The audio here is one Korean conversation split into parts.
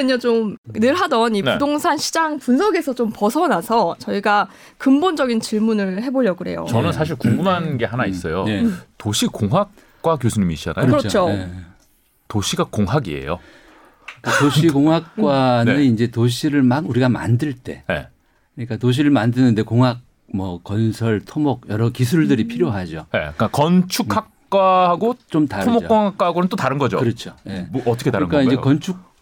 오늘은요 좀 늘 하던 이 네. 부동산 시장 분석에서 좀 벗어나서 저희가 근본적인 질문을 해보려고 그래요. 저는 사실 궁금한 게 하나 있어요. 네. 도시공학과 교수님이시잖아요. 그렇죠. 네. 도시가 공학이에요. 그러니까 도시공학과는 네. 이제 도시를 막 우리가 만들 때, 네. 그러니까 도시를 만드는데 공학, 뭐 건설, 토목 여러 음. 기술들이 필요하죠. 네. 그러니까 건축학 과하고 좀 다르죠. 토목공학과하고는 또 다른 거죠. 그렇죠. 예. 뭐 어떻게 다른 그러니까 이제 건가요?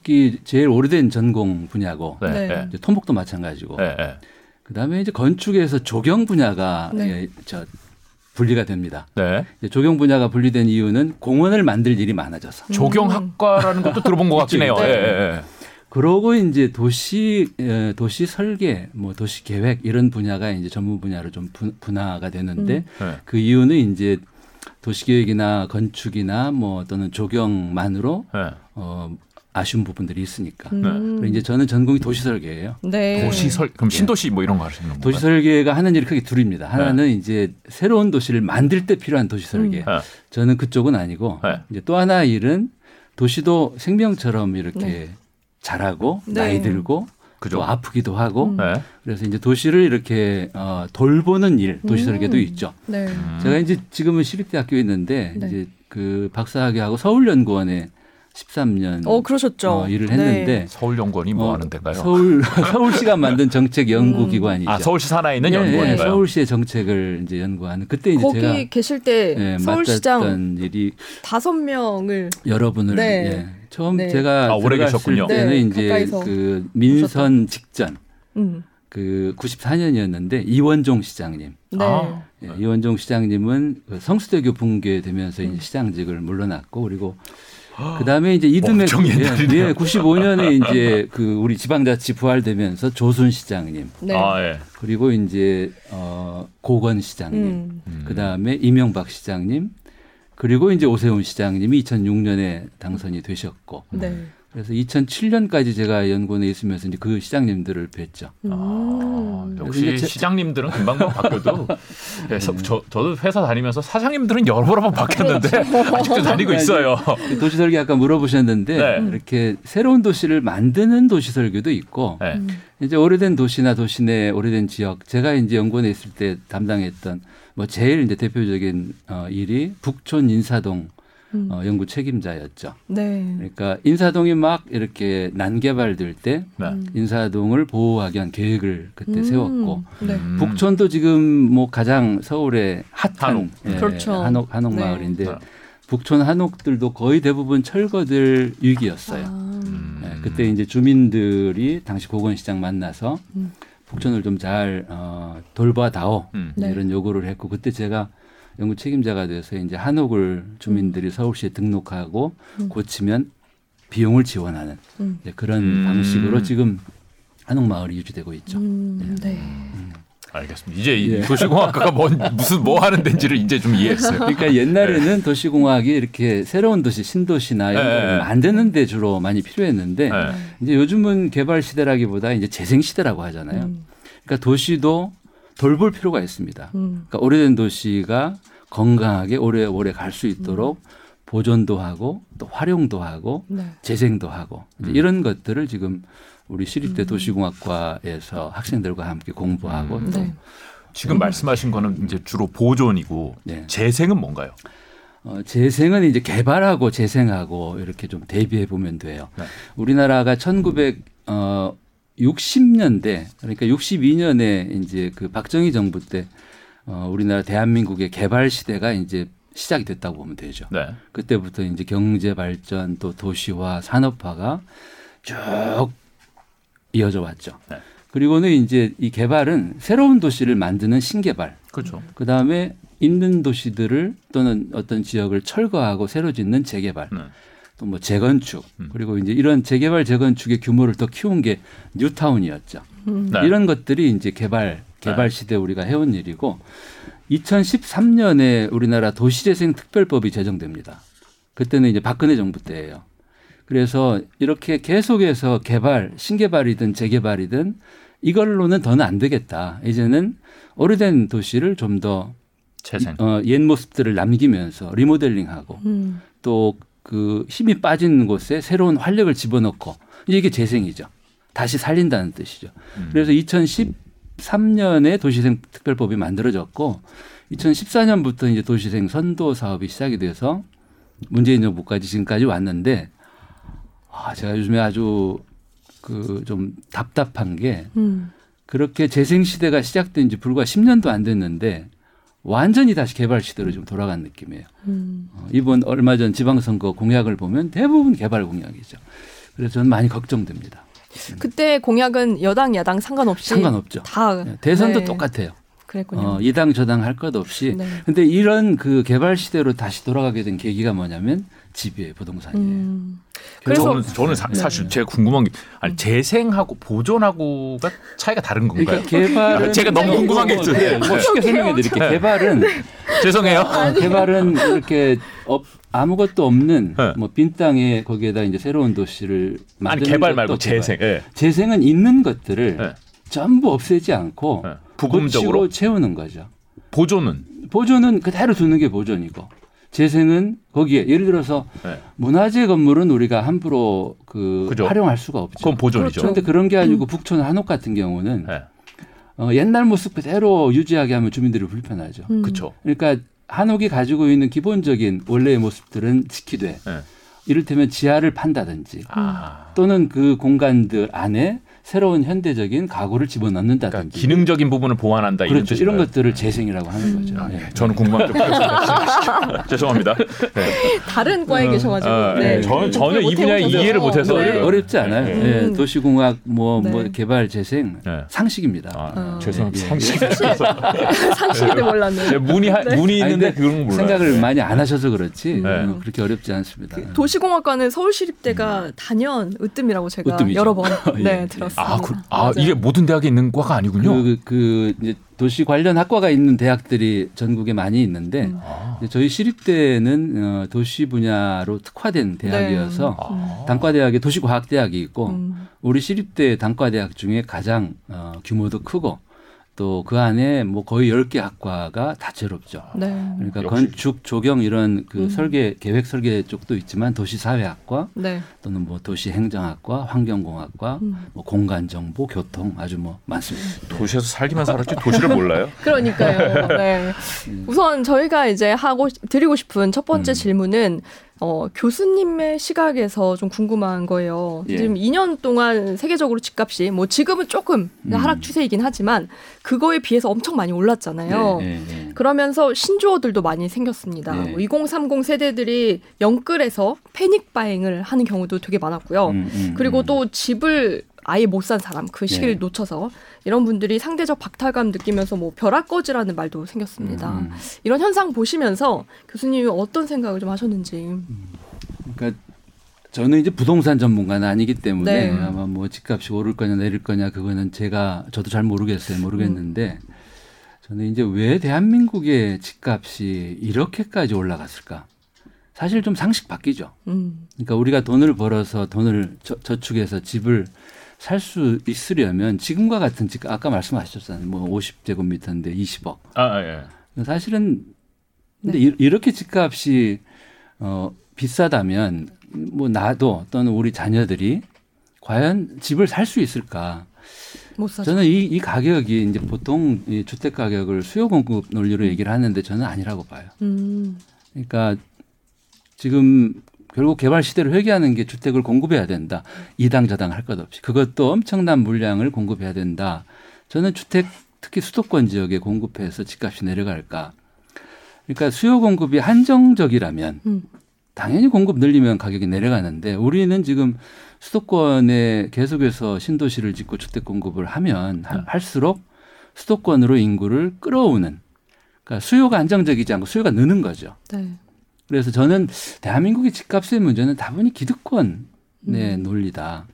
건축이 제일 오래된 전공 분야고, 네. 네. 네. 이제 토목도 마찬가지고, 네. 네. 그다음에 이제 건축에서 조경 분야가 네. 예, 저 분리가 됩니다. 네. 이제 조경 분야가 분리된 이유는 공원을 만들 일이 많아져서. 조경학과라는 것도 들어본 것 같긴 해요. 네. 예, 예, 예. 그러고 이제 도시 에, 도시 설계, 뭐 도시 계획 이런 분야가 이제 전문 분야로 좀 분- 분화가 되는데 네. 그 이유는 이제 도시 계획이나 건축이나 뭐 또는 조경만으로 네. 어 아쉬운 부분들이 있으니까. 음. 그리고 이제 저는 전공이 도시 설계예요. 네. 도시설 그럼 신도시 뭐 이런 거 하시는 건가요? 도시 설계가 하는 일이 크게 둘입니다. 하나는 이제 새로운 도시를 만들 때 필요한 도시 설계. 네. 저는 그쪽은 아니고 네. 이제 또 하나 일은 도시도 생명처럼 이렇게 네. 자라고 네. 나이 들고 그죠. 또 아프기도 하고 음. 네. 그래서 이제 도시를 이렇게 어, 돌보는 일 도시 설계도 음. 있죠. 네. 음. 제가 이제 지금은 시립대학교에 있는데 네. 이제 그 박사학위하고 서울연구원에 13년 어 그러셨죠. 어, 일을 했는데 네. 서울 연구원이 뭐 어, 하는 데인가요? 서울 서울시가 만든 정책 연구 음. 기관이죠. 아 서울시 산하에 있는 예, 예, 연구원인가요? 서울시의 정책을 이제 연구하는 그때 이제 거기 제가 계실 때 예, 서울시장 일이 다섯 명을 여러분을 네. 예, 처음 네. 제가 아, 오래 계셨군요. 때는 네, 이제 그 민선 직전 음. 그 94년이었는데 이원종 시장님 네. 아. 예, 이원종 시장님은 그 성수대교 붕괴되면서 음. 시장직을 물러났고 그리고 그 다음에 이제 이듬해 엄청 옛날이네요. 예, 95년에 이제 그 우리 지방자치 부활되면서 조순 시장님 네. 아 예. 그리고 이제 어 고건 시장님 음. 음. 그 다음에 이명박 시장님 그리고 이제 오세훈 시장님이 2006년에 당선이 되셨고 네. 그래서 2007년까지 제가 연구원에 있으면서 이제 그 시장님들을 뵀죠. 아, 음. 역시 제- 시장님들은 금방금방 바뀌어도 예, 서- 저, 저도 회사 다니면서 사장님들은 여러 번 바뀌었는데 아직도 다니고 있어요. 도시 설계 아까 물어보셨는데 네. 이렇게 새로운 도시를 만드는 도시 설계도 있고 네. 음. 이제 오래된 도시나 도시 내 오래된 지역 제가 이제 연구원에 있을 때 담당했던 뭐 제일 이제 대표적인 어, 일이 북촌 인사동 음. 어, 연구 책임자였죠. 네. 그러니까 인사동이 막 이렇게 난개발될 때 네. 음. 인사동을 보호하기 위한 계획을 그때 음. 세웠고 네. 음. 북촌도 지금 뭐 가장 서울의 핫한 한옥. 예, 그렇죠. 한옥 한옥 네. 마을인데 네. 북촌 한옥들도 거의 대부분 철거될 위기였어요. 아. 음. 예, 그때 이제 주민들이 당시 고건시장 만나서 음. 북촌을 좀 잘 어, 돌봐다오 음. 네. 이런 요구를 했고 그때 제가 연구 책임자가 돼서 이제 한옥을 주민들이 서울시에 등록하고 음. 고치면 비용을 지원하는 음. 이제 그런 음. 방식으로 지금 한옥 마을이 유지되고 있죠. 음. 네. 알겠습니다. 이제 이 예. 도시공학과가 뭔 무슨 뭐 하는 데인지를 이제 좀 이해했어요. 그러니까 옛날에는 도시공학이 이렇게 새로운 도시, 신도시나 이런 걸 네. 만드는 데 주로 많이 필요했는데 네. 이제 요즘은 개발 시대라기보다 이제 재생 시대라고 하잖아요. 음. 그러니까 도시도 돌볼 필요가 있습니다. 음. 그러니까 오래된 도시가 건강하게 오래오래 갈 수 있도록 보존도 하고 또 활용도 하고 네. 재생도 하고 음. 이런 것들을 지금 우리 시립대 음. 도시공학과에서 학생들과 함께 공부하고 음. 또 네. 지금 말씀하신 거는 이제 주로 보존이고 네. 재생은 뭔가요? 어, 재생은 이제 개발하고 재생하고 이렇게 좀 대비해 보면 돼요. 네. 우리나라가 1900 어, 60년대 그러니까 62년에 이제 그 박정희 정부 때 어, 우리나라 대한민국의 개발 시대가 이제 시작이 됐다고 보면 되죠. 네. 그때부터 이제 경제 발전 또 도시화 산업화가 쭉 이어져 왔죠. 네. 그리고는 이제 이 개발은 새로운 도시를 만드는 신개발 그렇죠. 그 다음에 있는 도시들을 또는 어떤 지역을 철거하고 새로 짓는 재개발, 네. 또 뭐 재건축, 음. 그리고 이제 이런 재개발 재건축의 규모를 더 키운 게 뉴타운이었죠. 음. 네. 이런 것들이 이제 개발 개발 시대 우리가 해온 일이고 2013년에 우리나라 도시재생 특별법이 제정됩니다. 그때는 이제 박근혜 정부 때예요. 그래서 이렇게 계속해서 개발, 신개발이든 재개발이든 이걸로는 더는 안 되겠다. 이제는 오래된 도시를 좀 더 재생. 어, 옛 모습들을 남기면서 리모델링하고 음. 또 그 힘이 빠진 곳에 새로운 활력을 집어넣고 이게 재생이죠. 다시 살린다는 뜻이죠. 음. 그래서 2013년에 도시생 특별법이 만들어졌고 2014년부터 이제 도시생 선도 사업이 시작이 돼서 문재인 정부까지 지금까지 왔는데 아, 제가 요즘에 아주 그 좀 답답한 게 음. 그렇게 재생 시대가 시작된 지 불과 10년도 안 됐는데 완전히 다시 개발 시대로 좀 돌아간 느낌이에요. 음. 어, 이번 얼마 전 지방선거 공약을 보면 대부분 개발 공약이죠. 그래서 저는 많이 걱정됩니다. 그때 공약은 여당 야당 상관없이 상관없죠. 다 네, 대선도 네, 똑같아요. 그랬군요. 어, 이당 저당 할 것 없이. 네. 근데 이런 그 개발 시대로 다시 돌아가게 된 계기가 뭐냐면 집이에요, 부동산이에요. 음. 그래서 저는 저는 사, 실 제가 궁금한 게 아니 재생하고 보존하고가 차이가 다른 건가요? 그러니까 개발은 제가 너무 궁금한 게 있어요. 네, 뭐 쉽게 설명해 드릴게요. 네. 개발은 죄송해요. 어, 개발은 이렇게 업, 아무것도 없는 네. 뭐 빈 땅에 거기에다 이제 새로운 도시를 아니 만드는 개발 것도 말고 개발. 재생. 예. 재생은 있는 것들을 네. 전부 없애지 않고 네. 부분적으로 고치고 채우는 거죠. 보존은 보존은 그대로 두는 게 보존이고 재생은 거기에 예를 들어서 네. 문화재 건물은 우리가 함부로 그 그죠. 활용할 수가 없죠. 그건 보존이죠. 그렇죠. 그런데 그런 게 아니고 북촌 한옥 같은 경우는 네. 어, 옛날 모습 그대로 유지하게 하면 주민들이 불편하죠. 음. 그렇죠. 그러니까 한옥이 가지고 있는 기본적인 원래의 모습들은 지키되 네. 이를테면 지하를 판다든지 아. 또는 그 공간들 안에 새로운 현대적인 가구를 그러니까 집어넣는다든지 기능적인 부분을 보완한다 이런 그렇죠. 이런? 것들을 재생이라고 하는 거죠. 아, 네. 예. 저는 궁금한 점 풀렸습니다. 죄송합니다. 네. 다른 과에 계셔가지고 아, 네. 네. 저는 전혀 이 분야에 못해오셔서. 이해를 못해서 네. 네. 어렵지 않아요. 네. 예, 음. 도시공학 뭐, 뭐 네. 개발 재생 네. 상식입니다. 아, 어. 죄송합니다. 예, 상식. 상식인데 몰랐네. 예, 문이 하, 네. 문이 있는데 그런 건 몰라요. 생각을 네. 많이 안 하셔서 그렇지 네. 어, 그렇게 어렵지 않습니다. 그 도시공학과는 서울시립대가 단연 으뜸이라고 제가 으뜸이죠. 여러 번 예, 네, 예. 들었습니다. 아, 그, 아. 이게 모든 대학에 있는 과가 아니군요. 그, 그 이제 도시 관련 학과가 있는 대학들이 전국에 많이 있는데 음. 저희 시립 대는 어, 도시 분야로 특화된 대학이어서 아. 단과대학에 도시과학대학이 있고 음. 우리 시립대 단과대학 중에 가장 어, 규모도 크고 또 그 안에 뭐 거의 10개 학과가 다채롭죠. 네. 그러니까 역시. 건축, 조경 이런 그 음. 설계, 계획 설계 쪽도 있지만 도시사회학과 네. 또는 뭐 도시행정학과, 환경공학과, 음. 뭐 공간정보, 교통 아주 뭐 많습니다. 도시에서 살기만 살았지 도시를 몰라요. 그러니까요. 네. 우선 저희가 이제 하고 드리고 싶은 첫 번째 음. 질문은 어, 교수님의 시각에서 좀 궁금한 거예요. 예. 지금 2년 동안 세계적으로 집값이 뭐 지금은 조금 음. 하락 추세이긴 하지만 그거에 비해서 엄청 많이 올랐잖아요. 네, 네, 네. 그러면서 신조어들도 많이 생겼습니다. 네. 뭐2030 세대들이 영끌에서 패닉 바잉을 하는 경우도 되게 많았고요. 음, 음, 그리고 음. 또 집을 아예 못 산 사람 그 시기를 네. 놓쳐서 이런 분들이 상대적 박탈감 느끼면서 뭐 벼락거지라는 말도 생겼습니다. 음, 음. 이런 현상 보시면서 교수님이 어떤 생각을 좀 하셨는지. 그러니까 저는 이제 부동산 전문가는 아니기 때문에 네. 아마 뭐 집값이 오를 거냐 내릴 거냐 그거는 제가 저도 잘 모르겠어요. 모르겠는데 저는 이제 왜 대한민국의 집값이 이렇게까지 올라갔을까? 사실 좀 상식 바뀌죠. 음, 그러니까 우리가 돈을 벌어서 돈을 저, 저축해서 집을 살 수 있으려면 지금과 같은 집 아까 말씀하셨잖아요. 뭐 50제곱미터인데 20억. 아 예. 사실은 근데 네. 이- 이렇게 집값이 어 비싸다면 뭐 나도 또는 우리 자녀들이 과연 집을 살 수 있을까? 못 사죠. 저는 이, 이 가격이 이제 보통 이 주택 가격을 수요 공급 논리로 얘기를 하는데 저는 아니라고 봐요. 음, 그러니까 지금 결국 개발 시대를 회귀하는 게 주택을 공급해야 된다. 이당 저당 할 것 없이 그것도 엄청난 물량을 공급해야 된다. 저는 주택 특히 수도권 지역에 공급해서 집값이 내려갈까. 그러니까 수요 공급이 한정적이라면 음, 당연히 공급 늘리면 가격이 내려가는데 우리는 지금 수도권에 계속해서 신도시를 짓고 주택 공급을 하면 하- 할수록 수도권으로 인구를 끌어오는 그러니까 수요가 안정적이지 않고 수요가 느는 거죠. 네. 그래서 저는 대한민국의 집값의 문제는 다분히 기득권의 음. 논리다.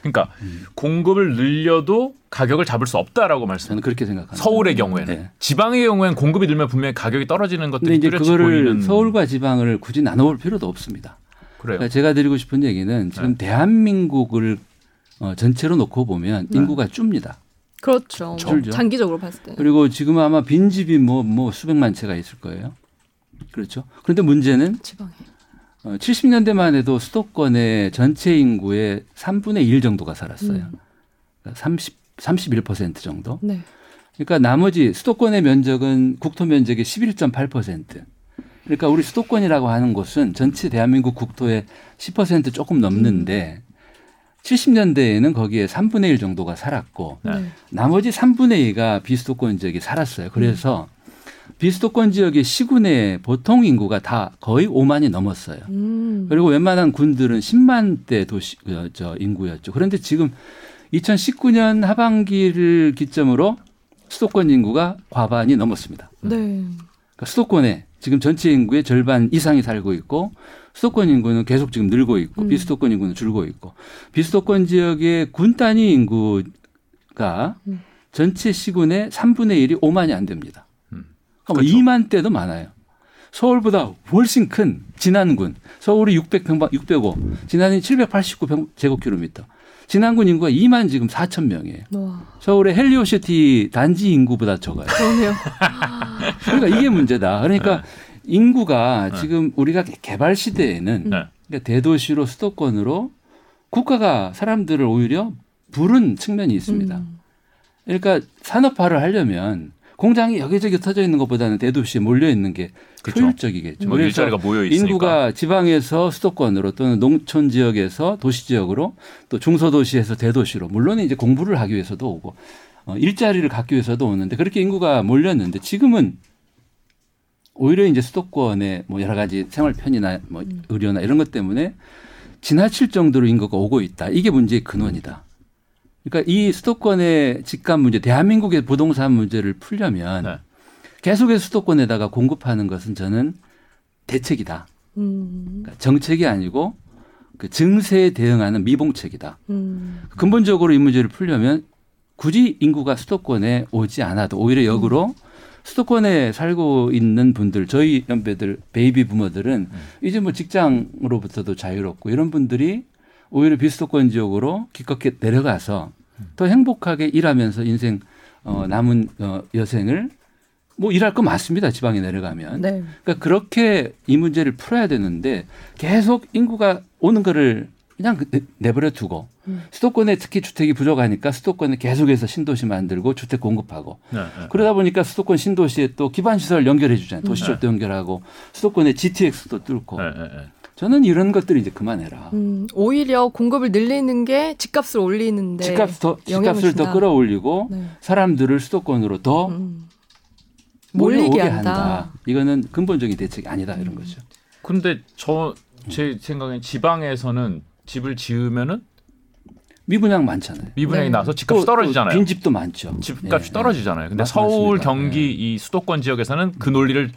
그러니까 음. 공급을 늘려도 가격을 잡을 수 없다라고 말씀. 저는 그렇게 생각합니다. 서울의 경우에는 네. 지방의 경우에는 공급이 늘면 분명히 가격이 떨어지는 것들이 이제 뚜렷이 그거를 보이는 서울과 지방을 굳이 나눠볼 필요도 없습니다. 그래요. 그러니까 제가 드리고 싶은 얘기는 지금 네. 대한민국을 어, 전체로 놓고 보면 네. 인구가 줍니다. 그렇죠. 줄죠. 장기적으로 봤을 때. 그리고 지금 아마 빈집이 뭐, 뭐 수백만 채가 있을 거예요. 그렇죠. 그런데 문제는 지방에. 어, 70년대만 해도 수도권의 전체 인구의 3분의 1 정도가 살았어요. 음. 그러니까 30, 31% 정도. 네. 그러니까 나머지 수도권의 면적은 국토 면적의 11.8%. 그러니까 우리 수도권이라고 하는 곳은 전체 대한민국 국토의 10% 조금 넘는데 70년대에는 거기에 3분의 1 정도가 살았고 네. 네. 나머지 3분의 2가 비수도권 지역이 살았어요. 그래서 비수도권 지역의 시군의 보통 인구가 다 거의 5만이 넘었어요. 음. 그리고 웬만한 군들은 10만 대 도시 어, 저 인구였죠. 그런데 지금 2019년 하반기를 기점으로 수도권 인구가 과반이 넘었습니다. 네. 그러니까 수도권에 지금 전체 인구의 절반 이상이 살고 있고 수도권 인구는 계속 지금 늘고 있고 음. 비수도권 인구는 줄고 있고 비수도권 지역의 군 단위 인구가 음. 전체 시군의 3분의 1이 5만이 안 됩니다. 음. 그렇죠. 2만 대도 많아요. 서울보다 훨씬 큰 진안군 서울이 600평방 605 진안이 789 제곱킬로미터 진안군 인구가 2만 지금 4천 명이에요. 와. 서울의 헬리오시티 단지 인구보다 적어요. 그러네요. 그러니까 이게 문제다. 그러니까 인구가 네. 지금 우리가 개발 시대에는 네. 그러니까 대도시로 수도권으로 국가가 사람들을 오히려 부른 측면이 있습니다. 음. 그러니까 산업화를 하려면 공장이 여기저기 터져 있는 것보다는 대도시에 몰려 있는 게 그렇죠. 효율적이겠죠. 뭐 일자리가 모여 있으니까. 인구가 지방에서 수도권으로 또는 농촌 지역에서 도시 지역으로 또 중소도시에서 대도시로 물론 이제 공부를 하기 위해서도 오고 어, 일자리를 갖기 위해서도 오는데 그렇게 인구가 몰렸는데 지금은 오히려 이제 수도권에 뭐 여러 가지 생활 편이나 뭐 의료나 이런 것 때문에 지나칠 정도로 인구가 오고 있다. 이게 문제의 근원이다. 그러니까 이 수도권의 집값 문제, 대한민국의 부동산 문제를 풀려면 네. 계속해서 수도권에다가 공급하는 것은 저는 대책이다. 음. 그러니까 정책이 아니고 그 증세에 대응하는 미봉책이다. 음. 근본적으로 이 문제를 풀려면 굳이 인구가 수도권에 오지 않아도 오히려 역으로 수도권에 살고 있는 분들 저희 연배들 베이비 부모들은 이제 뭐 직장으로부터도 자유롭고 이런 분들이 오히려 비수도권 지역으로 기껏게 내려가서 더 행복하게 일하면서 인생 어, 남은 어, 여생을 뭐 일할 거 맞습니다 지방에 내려가면 네. 그러니까 그렇게 이 문제를 풀어야 되는데 계속 인구가 오는 거를 그냥 그- 내- 내버려 두고 음. 수도권에 특히 주택이 부족하니까 수도권에 계속해서 신도시 만들고 주택 공급하고 네, 네. 그러다 보니까 수도권 신도시에 또 기반 시설 연결해 주잖아요. 도시철도 연결하고 수도권에 GTX도 뚫고 네, 네, 네. 저는 이런 것들을 이제 그만해라. 음, 오히려 공급을 늘리는 게 집값을 올리는데 집값 더 집값을 더 준다. 끌어올리고 네. 사람들을 수도권으로 더 음. 몰리게 몰려오게 한다. 이거는 근본적인 대책이 아니다 이런 거죠. 근데 저 제 생각엔 지방에서는 집을 지으면은 미분양 많잖아요. 미분양이 네. 나서 집값이 또- 떨어지잖아요. 또 빈집도 많죠. 집값이 예, 떨어지잖아요. 근데 맞- 서울, 맞습니다. 경기 이 수도권 지역에서는 그 논리를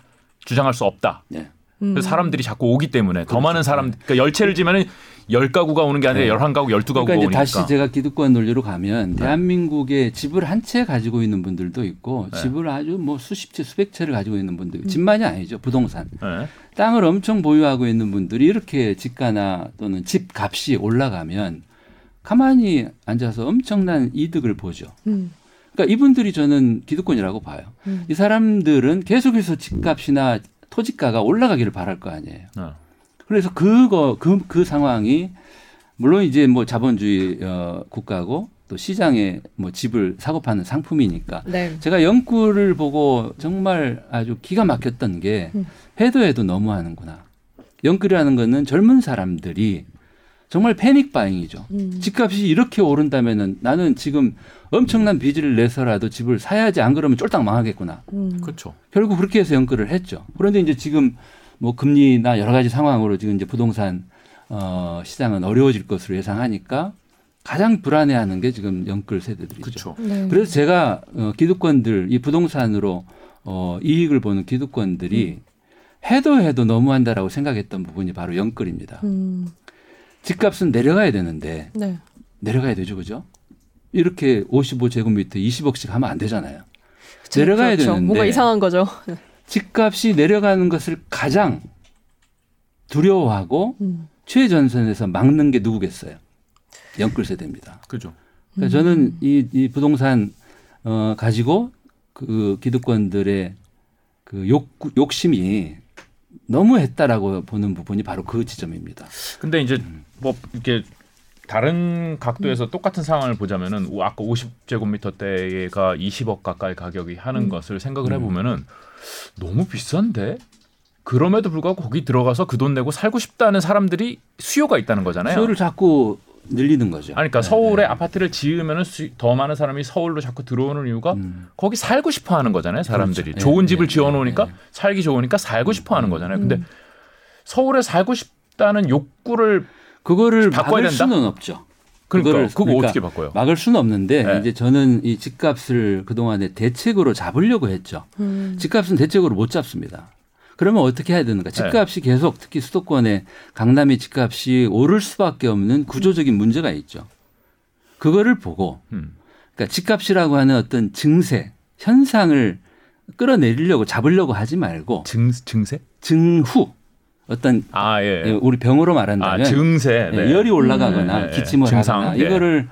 주장할 수 없다. 예. 음. 그래서 사람들이 자꾸 오기 때문에 더 그렇죠. 많은 사람 그러니까 열채를 지면은 열 가구가 오는 게 아니라 네. 열한 가구, 열두 가구가 그러니까 오니까. 다시 제가 기득권 논리로 가면 네. 대한민국에 집을 한 채 가지고 있는 분들도 있고 네. 집을 아주 뭐 수십 채, 수백 채를 가지고 있는 분들 있고 집만이 아니죠 부동산 네. 땅을 엄청 보유하고 있는 분들이 이렇게 집가나 또는 집 값이 올라가면 가만히 앉아서 엄청난 이득을 보죠. 음. 그러니까 이분들이 저는 기득권이라고 봐요. 음. 이 사람들은 계속해서 집값이나 토지가가 올라가기를 바랄 거 아니에요. 네. 그래서 그거 그, 그 상황이 물론 이제 뭐 자본주의 어, 국가고 또 시장에 뭐 집을 사고 파는 상품이니까 네. 제가 영구를 보고 정말 아주 기가 막혔던 게 음. 해도 해도 너무하는구나. 영끌이라는 거는 젊은 사람들이 정말 패닉 바잉이죠. 음. 집값이 이렇게 오른다면은 나는 지금 엄청난 빚을 내서라도 집을 사야지 안 그러면 쫄딱 망하겠구나. 음. 그렇죠. 결국 그렇게 해서 연끌을 했죠. 그런데 이제 지금 뭐 금리나 여러 가지 상황으로 지금 이제 부동산 어 시장은 어려워질 것으로 예상하니까 가장 불안해하는 게 지금 연끌 세대들이죠. 그렇죠. 네. 그래서 제가 어 기득권들 이 부동산으로 어 이익을 보는 기득권들이 해도 해도 너무한다라고 생각했던 부분이 바로 연끌입니다. 음. 집값은 내려가야 되는데 네. 내려가야 되죠, 그죠? 이렇게 55제곱미터 20억씩 하면 안 되잖아요. 내려가야 그렇죠. 되는데 뭔가 이상한 거죠. 집값이 내려가는 것을 가장 두려워하고 음. 최전선에서 막는 게 누구겠어요? 영끌 세대입니다. 그죠. 그러니까 저는 이, 이 부동산 어, 가지고 그 기득권들의 그 욕, 욕심이 너무 했다라고 보는 부분이 바로 그 지점입니다. 근데 이제 뭐 이렇게 다른 각도에서 똑같은 상황을 보자면은 우- 아까 50제곱미터 대가 20억 가까이 가격이 하는 음. 것을 생각을 해보면은 너무 비싼데 그럼에도 불구하고 거기 들어가서 그 돈 내고 살고 싶다는 사람들이 수요가 있다는 거잖아요. 수요를 자꾸 늘리는 거죠. 아니, 그러니까 네, 서울에 네. 아파트를 지으면은 수- 더 많은 사람이 서울로 자꾸 들어오는 이유가 음. 거기 살고 싶어 하는 거잖아요, 사람들이. 그렇죠. 좋은 네, 집을 네, 지어 놓으니까 네, 네. 살기 좋으니까 살고 싶어 하는 거잖아요. 근데 음. 서울에 살고 싶다는 욕구를 그거를 바꿔야 막을 된다? 수는 없죠. 그러니까 그거를- 그거 그러니까 어떻게 바꿔요? 막을 수는 없는데 네. 이제 저는 이 집값을 그동안에 대책으로 잡으려고 했죠. 음. 집값은 대책으로 못 잡습니다. 그러면 어떻게 해야 되는가? 네. 집값이 계속 특히 수도권의 강남의 집값이 오를 수밖에 없는 구조적인 문제가 있죠. 그거를 보고 음. 그러니까 집값이라고 하는 어떤 증세 현상을 끌어내리려고 잡으려고 하지 말고 증 증세? 증후 어떤 아 예. 예, 우리 병으로 아 말한다면 증세. 예, 네. 열이 올라가거나 음, 네, 네. 기침을 증상, 하거나 예. 이거를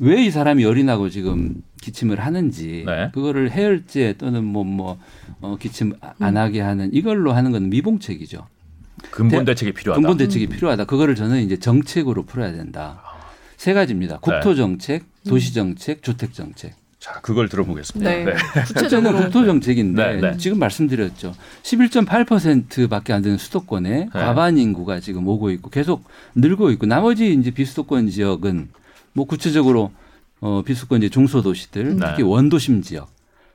왜 이 사람이 열이 나고 지금 기침을 하는지 네. 그거를 해열제 또는 뭐뭐 어, 기침 안 하게 하는 이걸로 하는 건 미봉책이죠. 근본 대책이 필요하다. 근본 대책이 필요하다. 그거를 저는 이제 정책으로 풀어야 된다. 세 가지입니다. 국토 정책, 도시 정책, 주택 정책. 자 그걸 들어보겠습니다. 네. 네. 첫째는 구체적으로 국토 정책인데 네, 네. 지금 말씀드렸죠. 11.8%밖에 안 되는 수도권에 네. 과반 인구가 지금 오고 있고 계속 늘고 있고 나머지 이제 비수도권 지역은 뭐 구체적으로 어 비수도권 이제 중소도시들 네. 특히 원도심 지역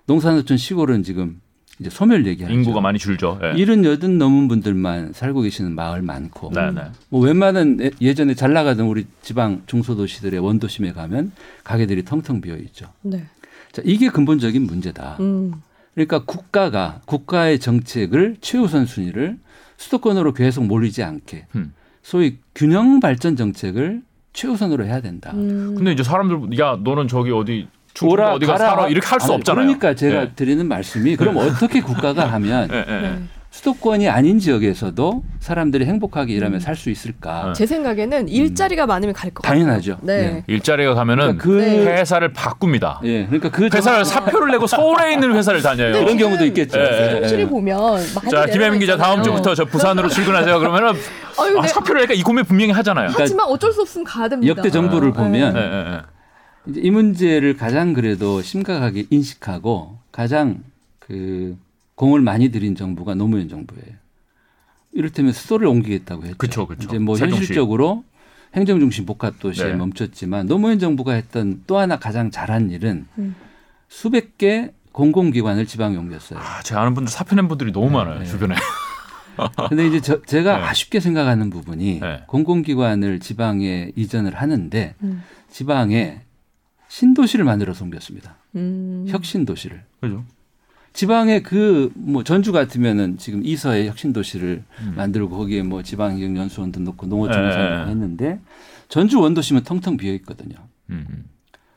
농산어촌 시골은 지금 이제 소멸 얘기하죠. 인구가 많이 줄죠. 예. 일흔 여든 넘은 분들만 살고 계시는 마을 많고 네, 네. 뭐 웬만한 예- 예전에 잘 나가던 우리 지방 중소도시들의 원도심에 가면 가게들이 텅텅 비어 있죠. 네. 자, 이게 근본적인 문제다. 음. 그러니까 국가가 국가의 정책을 최우선 순위를 수도권으로 계속 몰리지 않게 음. 소위 균형 발전 정책을 최우선으로 해야 된다. 음. 근데 이제 사람들 야 너는 저기 어디 충북 오라 어디가 가라. 살아 이렇게 할 수 없잖아요. 그러니까 제가 예. 드리는 말씀이 그럼 어떻게 국가가 하면 예, 예, 예. 네. 수도권이 아닌 지역에서도 사람들이 행복하게 일하며 살수 있을까? 네. 제 생각에는 일자리가 많으면 갈 것 같아요. 당연하죠. 네. 일자리가 가면은 그러니까 그 네. 회사를 바꿉니다. 예, 그러니까 그 회사를 정- 사표를 내고 서울에 있는 회사를 다녀요. 그런 경우도 있겠죠. 예, 예, 사무실이 예. 보면 자 김혜민 기자 다음 주부터 저 부산으로 출근하세요. 그러면은 아유, 아, 네. 사표를 내니까 이 고민 분명히 하잖아요. 하지만 어쩔 수 없으면 가야 됩니다. 역대 정부를 네. 보면. 이제 이 문제를 가장 그래도 심각하게 인식하고 가장 그 공을 많이 들인 정부가 노무현 정부예요. 이를테면 수도를 옮기겠다고 했죠. 그쵸, 그쵸. 이제 뭐 세종시. 현실적으로 행정중심 복합도시에 네. 멈췄지만 노무현 정부가 했던 또 하나 가장 잘한 일은 음. 수백 개 공공기관을 지방에 옮겼어요. 아, 제가 아는 분들 사표 낸 분들이 너무 많아요 네. 주변에. 근데 이제 저, 제가 네. 아쉽게 생각하는 부분이 네. 공공기관을 지방에 이전을 하는데 음. 지방에 신도시를 만들어서 옮겼습니다. 음. 혁신도시를. 그죠? 지방에 그뭐 전주 같으면은 지금 이서에 혁신 도시를 음. 만들고 거기에 뭐 지방행정연수원도 넣고 예, 농어촌에서 예, 예. 했는데 전주 원도심은 텅텅 비어 있거든요. 음, 음.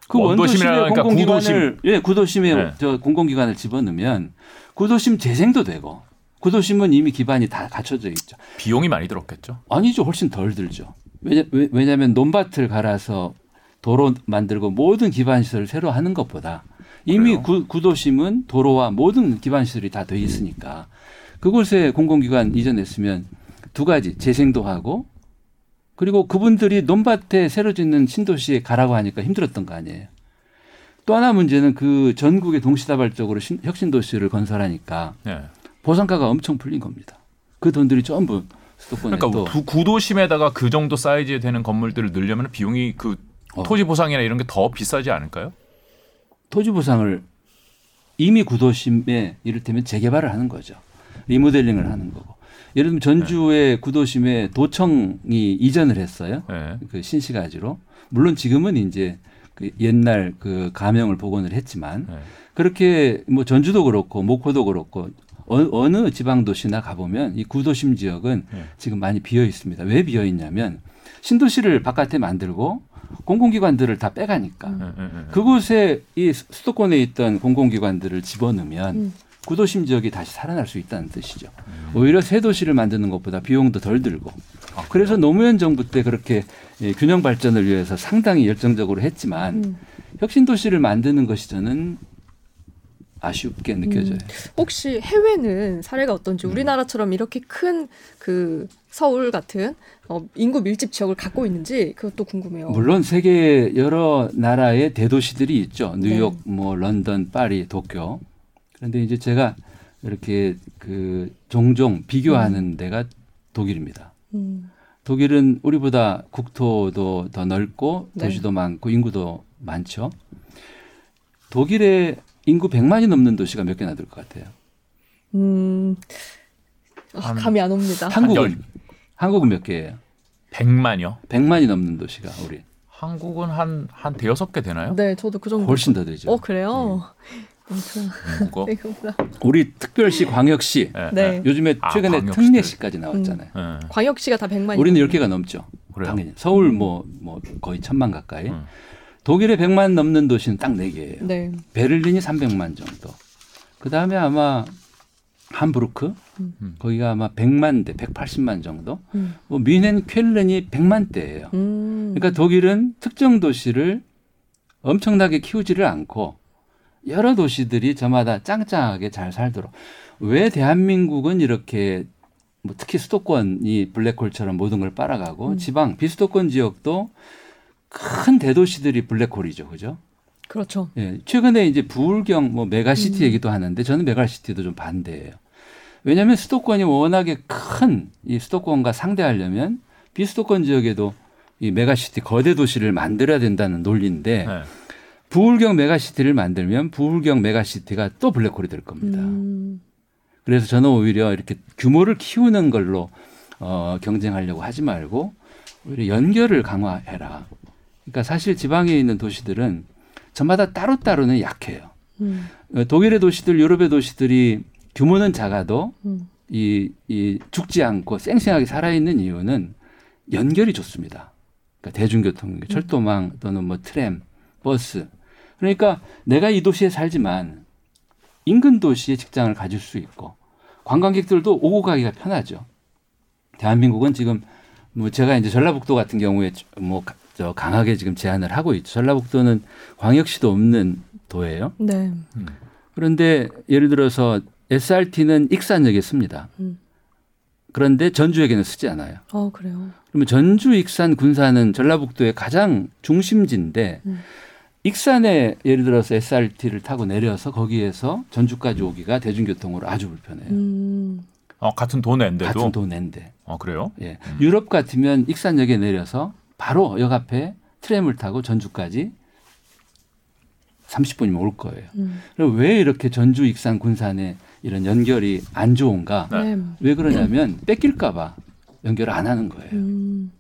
그 원도심에 원도심이라니까 공공기관을 예 구도심에 네. 저 공공기관을 집어넣으면 구도심 재생도 되고 구도심은 이미 기반이 다 갖춰져 있죠. 비용이 많이 들었겠죠. 아니죠 훨씬 덜 들죠. 왜냐, 왜- 왜냐하면 논밭을 갈아서 도로 만들고 모든 기반 시설을 새로 하는 것보다 이미? 구, 구도심은 도로와 모든 기반 시설이 다 돼 있으니까 그곳에 공공기관 이전했으면 두 가지 재생도 하고 그리고 그분들이 논밭에 새로 짓는 신도시에 가라고 하니까 힘들었던 거 아니에요. 또 하나 문제는 그 전국에 동시다발적으로 신- 혁신도시를 건설하니까 예. 보상가가 엄청 풀린 겁니다. 그 돈들이 전부 수도권에 그러니까 또 구, 구도심에다가 그 정도 사이즈에 되는 건물들을 넣으려면 비용이 그 어. 토지 보상이나 이런 게 더 비싸지 않을까요? 토지 보상을 이미 구도심에 이를테면 재개발을 하는 거죠. 리모델링을 하는 거고. 예를 들면 전주의 구도심에 도청이 이전을 했어요. 예. 그 신시가지로. 물론 지금은 이제 그 옛날 그 가명을 복원을 했지만 예. 그렇게 뭐 전주도 그렇고 목포도 그렇고 어, 어느 지방 도시나 가보면 이 구도심 지역은 예. 지금 많이 비어 있습니다. 왜 비어 있냐면 신도시를 바깥에 만들고 공공기관들을 다 빼가니까 음. 예, 예, 예. 그곳에 이 수- 수도권에 있던 공공기관들을 집어넣으면 음. 구도심 지역이 다시 살아날 수 있다는 뜻이죠. 오히려 새 도시를 만드는 것보다 비용도 덜 들고. 아, 그래서 노무현 정부 때 그렇게 예, 균형 발전을 위해서 상당히 열정적으로 했지만 음. 혁신 도시를 만드는 것이 저는 아쉽게 느껴져요. 혹시 해외는 사례가 어떤지 우리나라처럼 이렇게 큰 그 서울 같은 어, 인구 밀집 지역을 갖고 있는지 그것도 궁금해요. 물론 세계 여러 나라의 대도시들이 있죠. 뉴욕, 네. 뭐 런던, 파리, 도쿄. 그런데 이제 제가 이렇게 그 종종 비교하는 데가 독일입니다. 음, 독일은 우리보다 국토도 더 넓고 네. 도시도 많고 인구도 많죠. 독일의 인구 100만이 넘는 도시가 몇 개나 될 것 같아요. 음, 아, 한- 감이 안 옵니다. 한국은 열. 한국은 몇 개예요? 100만요. 100만이 넘는 도시가 우리 한국은 한 한 대여섯 개 되나요? 네, 저도 그 정도. 훨씬 더 되죠. 어 그래요. 네. 우리 특별시, 광역시 예, 네. 예. 요즘에 아, 최근에 광역시들. 특례시까지 나왔잖아요. 예. 광역시가 다 100만이. 우리는 10개가 넘죠. 그래요? 당연히. 서울 뭐, 뭐 거의 천만 가까이. 음. 독일의 100만 넘는 도시는 딱 4개예요. 네. 베를린이 300만 정도. 그 다음에 아마 함부르크 음. 거기가 아마 100만 대, 180만 정도. 음. 뭐 미넨 쾰른이 100만 대예요. 음. 그러니까 독일은 특정 도시를 엄청나게 키우지를 않고 여러 도시들이 저마다 짱짱하게 잘 살도록 왜 대한민국은 이렇게 뭐 특히 수도권이 블랙홀처럼 모든 걸 빨아가고 음. 지방 비수도권 지역도 큰 대도시들이 블랙홀이죠, 그죠? 그렇죠. 예, 최근에 이제 부울경 뭐 메가시티 음. 얘기도 하는데 저는 메가시티도 좀 반대예요. 왜냐하면 수도권이 워낙에 큰 이 수도권과 상대하려면 비수도권 지역에도 이 메가시티 거대 도시를 만들어야 된다는 논리인데 네. 부울경 메가시티를 만들면 부울경 메가시티가 또 블랙홀이 될 겁니다. 음. 그래서 저는 오히려 이렇게 규모를 키우는 걸로 어, 경쟁하려고 하지 말고 오히려 연결을 강화해라. 그러니까 사실 지방에 있는 도시들은 저마다 따로따로는 약해요. 음. 어, 독일의 도시들, 유럽의 도시들이 규모는 작아도 음. 이, 이 죽지 않고 쌩쌩하게 살아있는 이유는 연결이 좋습니다. 그러니까 대중교통, 철도망 또는 뭐 트램, 버스. 그러니까 내가 이 도시에 살지만 인근 도시에 직장을 가질 수 있고 관광객들도 오고 가기가 편하죠. 대한민국은 지금 뭐 제가 이제 전라북도 같은 경우에 뭐 저 강하게 지금 제안을 하고 있죠. 전라북도는 광역시도 없는 도예요. 네. 그런데 예를 들어서 SRT는 익산역에 씁니다. 음. 그런데 전주역에는 쓰지 않아요. 어 그래요. 그러면 전주, 익산, 군산은 전라북도의 가장 중심지인데 음. 익산에 예를 들어서 SRT를 타고 내려서 거기에서 전주까지 오기가 대중교통으로 아주 불편해요. 음. 어, 같은 돈 낸데도. 같은 돈 낸데. 어, 그래요? 예. 유럽 같으면 익산역에 내려서 바로 역 앞에 트램을 타고 전주까지 30분이면 올 거예요. 음. 그럼 왜 이렇게 전주, 익산, 군산에 이런 연결이 안 좋은가? 네. 네. 왜 그러냐면 뺏길까봐 연결을 안 하는 거예요. 음.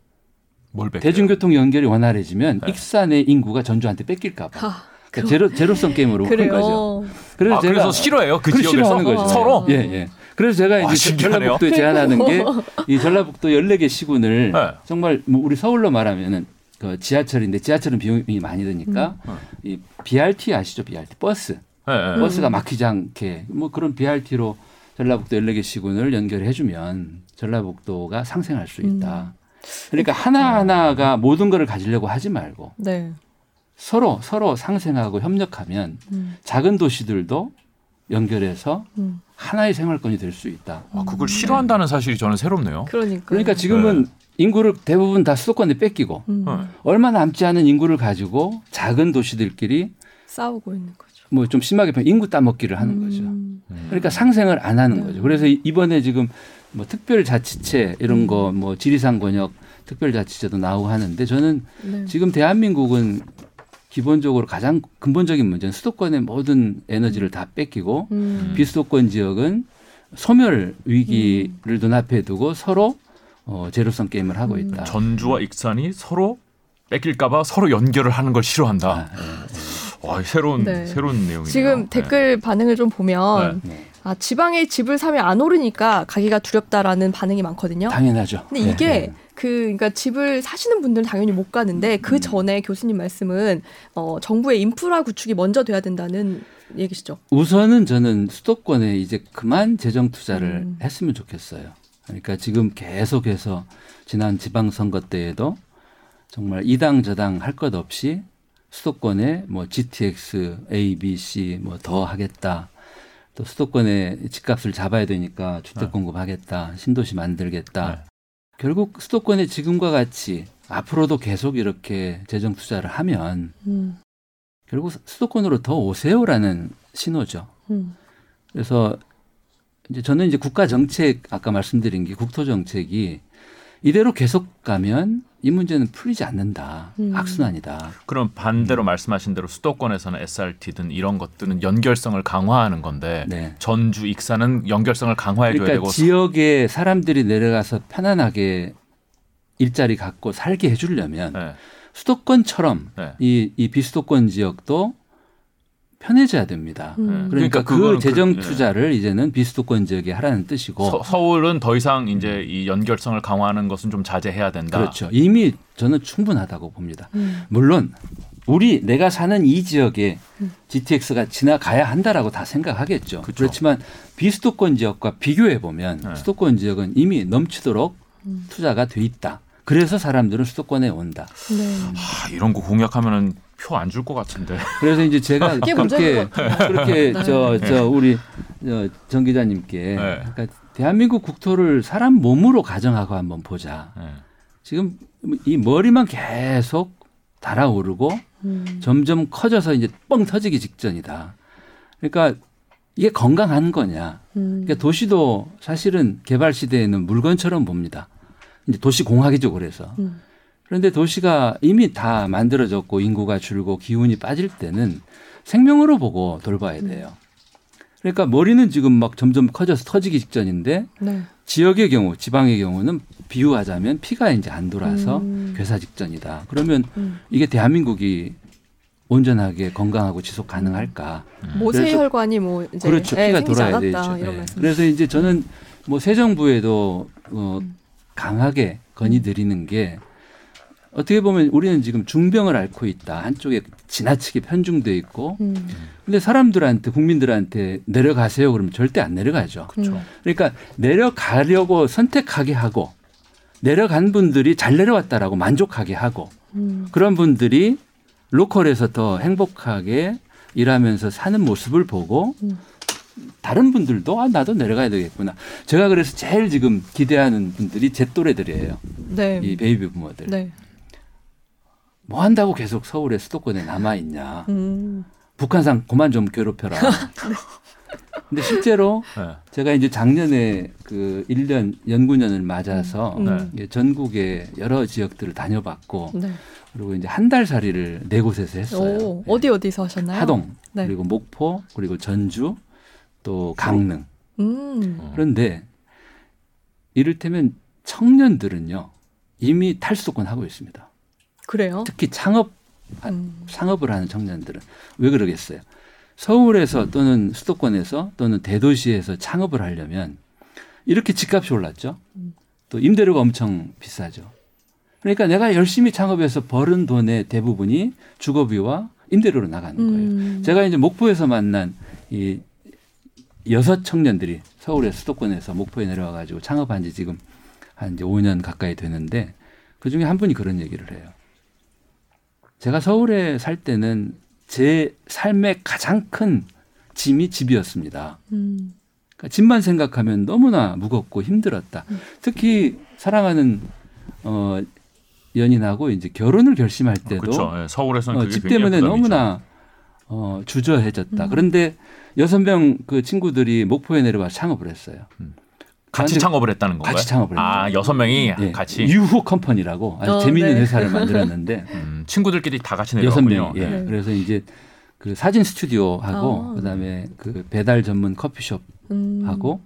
대중교통 연결이 원활해지면 네. 익산의 인구가 전주한테 뺏길까봐. 하. 그러니까 제로 제로성 게임으로 푸는 거죠. 그래요. 그래서 아, 제가 그래서 싫어해요? 그 지역에서? 싫어하는 거죠. 서로? 예, 예. 그래서 제가 와, 이제 신기하네요. 전라북도에 제안하는 게 이 전라북도 14개 시군을 네. 정말 뭐 우리 서울로 말하면은 그 지하철인데 지하철은 비용이 많이 드니까 음. 이 BRT 아시죠? BRT 버스. 예, 예. 버스가 막히지 않게 뭐 그런 BRT로 전라북도 14개 시군을 연결해 주면 전라북도가 상생할 수 있다. 그러니까 하나하나가 모든 거를 가지려고 하지 말고 네. 서로 서로 상생하고 협력하면 음. 작은 도시들도 연결해서 음. 하나의 생활권이 될 수 있다. 아, 그걸 싫어한다는 사실이 저는 새롭네요. 그러니까. 그러니까 지금은 인구를 대부분 다 수도권에 뺏기고 음. 어. 얼마 남지 않은 인구를 가지고 작은 도시들끼리 싸우고 있는 거죠. 뭐 좀 심하게 표현 인구 따먹기를 하는 거죠. 음. 그러니까 상생을 안 하는 네. 거죠. 그래서 이- 이번에 지금 뭐 특별자치체 이런 거 뭐 지리산 권역 특별자치제도 나오고 하는데 저는 네. 지금 대한민국은 기본적으로 가장 근본적인 문제는 수도권의 모든 에너지를 다 뺏기고 음. 비수도권 지역은 소멸 위기를 눈앞에 두고 서로 어, 제로성 게임을 하고 음. 있다. 전주와 익산이 서로 뺏길까봐 서로 연결을 하는 걸 싫어한다. 아, 예. 와, 새로운 네. 새로운 내용이네요. 지금 네. 댓글 반응을 좀 보면 네. 아 지방에 집을 사면 안 오르니까 가기가 두렵다라는 반응이 많거든요. 당연하죠. 근데 예, 이게 예. 그 그러니까 집을 사시는 분들은 당연히 못 가는데 음. 그 전에 교수님 말씀은 어 정부의 인프라 구축이 먼저 돼야 된다는 얘기시죠. 우선은 저는 수도권에 이제 그만 재정 투자를 음. 했으면 좋겠어요. 그러니까 지금 계속해서 지난 지방선거 때에도 정말 이당 저당 할 것 없이 수도권에 뭐 GTX, A, B, C 뭐 더 하겠다. 또 수도권의 집값을 잡아야 되니까 주택 네. 공급하겠다. 신도시 만들겠다. 네. 결국 수도권의 지금과 같이 앞으로도 계속 이렇게 재정 투자를 하면 음. 결국 수도권으로 더 오세요라는 신호죠. 음. 그래서 이제 저는 이제 국가 정책 아까 말씀드린 게 국토 정책이 이대로 계속 가면 이 문제는 풀리지 않는다. 음. 악순환이다. 그럼 반대로 말씀하신 대로 수도권에서는 SRT든 이런 것들은 연결성을 강화하는 건데 네. 전주 익산은 연결성을 강화해줘야 그러니까 되고 지역에 사람들이 내려가서 편안하게 일자리 갖고 살게 해주려면 네. 수도권처럼 네. 이, 이 비수도권 지역도 편해져야 됩니다. 음. 그러니까, 그 그거는 재정 그- 예. 투자를 이제는 비수도권 지역에 하라는 뜻이고 서, 울은더 이상 이제 이 연결성을 강화하는 것은 좀 자제해야 된다. 그렇죠. 이미 저는 충분하다고 봅니다. 음. 물론 우리 내가 사는 이 지역에 GTX가 지나가야 한다라고 다 생각하겠죠. 그렇죠. 그렇지만 비수도권 지역과 비교해 보면 네. 수도권 지역은 이미 넘치도록 음. 투자가 돼 있다. 그래서 사람들은 수도권에 온다. 네. 아, 이런 거 공약하면은 표 안 줄 것 같은데. 그래서 이제 제가 그렇게. 그렇게 네. 저저 우리 저정 기자님께 네. 그러니까 대한민국 국토를 사람 몸으로 가정하고 한번 보자. 네. 지금 이 머리만 계속 달아오르고 음. 점점 커져서 이제 뻥 터지기 직전이다. 그러니까 이게 건강한 거냐? 음. 그러니까 도시도 사실은 개발 시대에는 물건처럼 봅니다. 이제 도시 공학이죠, 그래서. 음. 그런데 도시가 이미 다 만들어졌고 인구가 줄고 기운이 빠질 때는 생명으로 보고 돌봐야 돼요. 그러니까 머리는 지금 막 점점 커져서 터지기 직전인데 네. 지역의 경우, 지방의 경우는 비유하자면 피가 이제 안 돌아서 음. 괴사 직전이다. 그러면 음. 이게 대한민국이 온전하게 건강하고 지속 가능할까? 모세혈관이 뭐 이제 그렇죠. 예, 피가 생기지 돌아야 않았다, 되죠. 말씀. 그래서 이제 저는 뭐 새 정부에도 어 음. 강하게 건의드리는 게 어떻게 보면 우리는 지금 중병을 앓고 있다. 한쪽에 지나치게 편중돼 있고 음. 근데 사람들한테 국민들한테 내려가세요 그러면 절대 안 내려가죠. 그렇죠. 그러니까 내려가려고 선택하게 하고 내려간 분들이 잘 내려왔다라고 만족하게 하고 음. 그런 분들이 로컬에서 더 행복하게 일하면서 사는 모습을 보고 음. 다른 분들도 아 나도 내려가야 되겠구나. 제가 그래서 제일 지금 기대하는 분들이 제 또래들이에요. 네. 이 베이비 부모들. 네. 뭐 한다고 계속 서울의 수도권에 남아 있냐. 음. 북한산 그만 좀 괴롭혀라. 근데 실제로 네. 제가 이제 작년에 그 1년 연구년을 맞아서 음. 이제 전국의 여러 지역들을 다녀봤고 네. 그리고 이제 한 달 살이를 네 곳에서 했어요. 오, 어디 어디서 하셨나요? 하동 네. 그리고 목포 그리고 전주 또 강릉 음. 어. 그런데 이를테면 청년들은요 이미 탈수권 하고 있습니다. 그래요? 특히 창업 음. 상업을 하는 청년들은 왜 그러겠어요? 서울에서 또는 수도권에서 또는 대도시에서 창업을 하려면 이렇게 집값이 올랐죠. 또 임대료가 엄청 비싸죠. 그러니까 내가 열심히 창업해서 벌은 돈의 대부분이 주거비와 임대료로 나가는 거예요. 음. 제가 이제 목포에서 만난 이 여섯 청년들이 서울의 수도권에서 목포에 내려와 가지고 창업한 지 지금 한 이제 5년 가까이 되는데 그 중에 한 분이 그런 얘기를 해요. 제가 서울에 살 때는 제 삶의 가장 큰 짐이 집이었습니다. 음. 그러니까 집만 생각하면 너무나 무겁고 힘들었다. 특히 사랑하는 어 연인하고 이제 결혼을 결심할 때도 그렇죠. 예, 서울에서는 어, 집 때문에 부담이죠. 너무나 어, 주저해졌다. 음. 그런데 여섯 명 그 친구들이 목포에 내려와 창업을 했어요. 같이 창업을 했다는 건가요? 같이 창업을 아 여섯 명이 예, 같이 유후 컴퍼니라고 아주 어, 재미있는 네. 회사를 만들었는데 음, 친구들끼리 다 같이 여섯 내려왔군요. 명. 예. 네. 그래서 이제 그 사진 스튜디오 하고 아. 그다음에 그 배달 전문 커피숍 음. 하고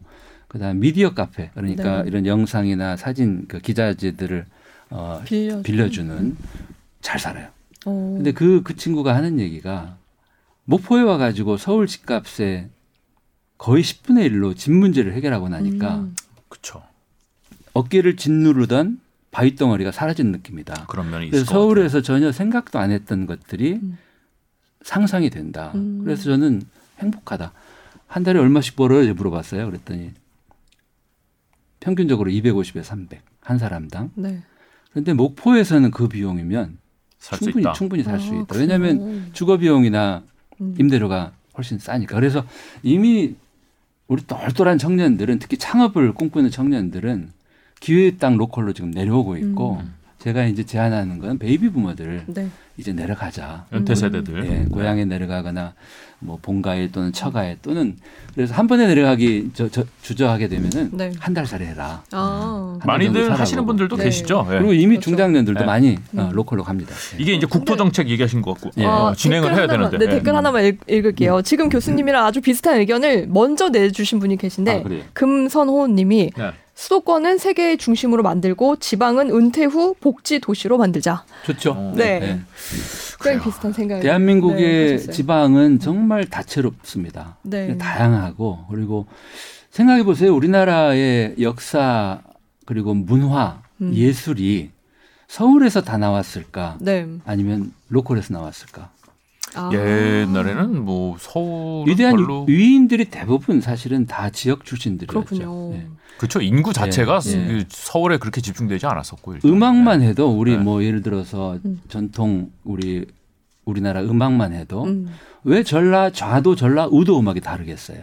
그다음 미디어 카페 그러니까 네. 이런 영상이나 사진 그 기자재들을 어, 빌려 빌려주는 잘 살아요. 어. 근데 그, 그 친구가 하는 얘기가 목포에 와가지고 서울 집값에 거의 10분의 1로 집 문제를 해결하고 나니까 음. 그렇죠. 어깨를 짓누르던 바위 덩어리가 사라진 느낌이다. 그런 면이 있을 그래서 것 같아요. 서울에서 전혀 생각도 안 했던 것들이 음. 상상이 된다. 음. 그래서 저는 행복하다. 한 달에 얼마씩 벌어요? 물어봤어요. 그랬더니 평균적으로 250에 300 한 사람당. 네. 그런데 목포에서는 그 비용이면 살수 충분히 있다. 충분히 살수 아, 있다. 왜냐하면? 주거 비용이나 음. 임대료가 훨씬 싸니까. 그래서 이미 우리 똘똘한 청년들은 특히 창업을 꿈꾸는 청년들은 기회의 땅 local로 지금 내려오고 있고 음. 제가 이제 제안하는 건 베이비 부머들 네. 이제 내려가자. 음. 세대들. 예, 고향에 내려가거나 뭐 본가에 또는 처가에 또는 그래서 한 번에 내려가기 저, 저 주저하게 되면은 네. 한달 살이 해라. 아. 한 많이들 하시는. 분들도 네. 계시죠. 예. 그리고 이미 그렇죠. 중장년들도 네. 많이 어, 음. 로컬로 갑니다. 예. 이게 이제 국토 정책 얘기하신 것 같고 예. 어, 아, 진행을 해야 하나만, 되는데. 네, 예. 댓글 하나만 읽, 읽을게요. 지금 교수님이랑 아주 비슷한 의견을 먼저 내주신 분이 계신데 아? 금선호님이 네. 수도권은 세계의 중심으로 만들고 지방은 은퇴 후 복지 도시로 만들자. 좋죠. 어. 네. 예. 그냥 비슷한 생각. 대한민국의 네. 지방은 정말 다채롭습니다. 네. 다양하고 그리고 생각해 보세요. 우리나라의 역사 그리고 문화, 음. 예술이 서울에서 다 나왔을까? 네. 아니면 로컬에서 나왔을까? 아. 옛날에는 뭐 서울 위대한 별로 위인들이 대부분 사실은 다 지역 출신들이었죠. 그렇군요. 예. 그렇죠 인구 자체가. 그 서울에 그렇게 집중되지 않았었고 일단. 음악만 해도 우리 네. 뭐 예를 들어서 음. 전통 우리 우리나라 음악만 해도 음. 왜 전라 좌도 전라 우도 음악이 다르겠어요.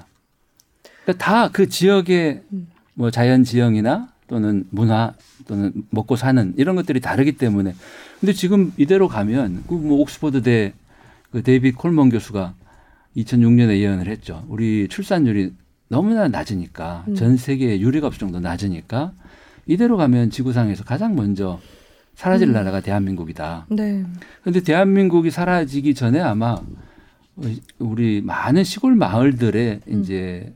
그러니까 다 그 지역의 음. 뭐 자연 지형이나 또는 문화 또는 먹고 사는 이런 것들이 다르기 때문에 근데 지금 이대로 가면 그 뭐 옥스퍼드대 그 데이빗 콜먼 교수가 2006년에 예언을 했죠. 우리 출산율이 너무나 낮으니까 음. 전 세계 유례가 없을 정도 낮으니까 이대로 가면 지구상에서 가장 먼저 사라질 음. 나라가 대한민국이다. 네. 근데 대한민국이 사라지기 전에 아마 우리 많은 시골 마을들에 음. 이제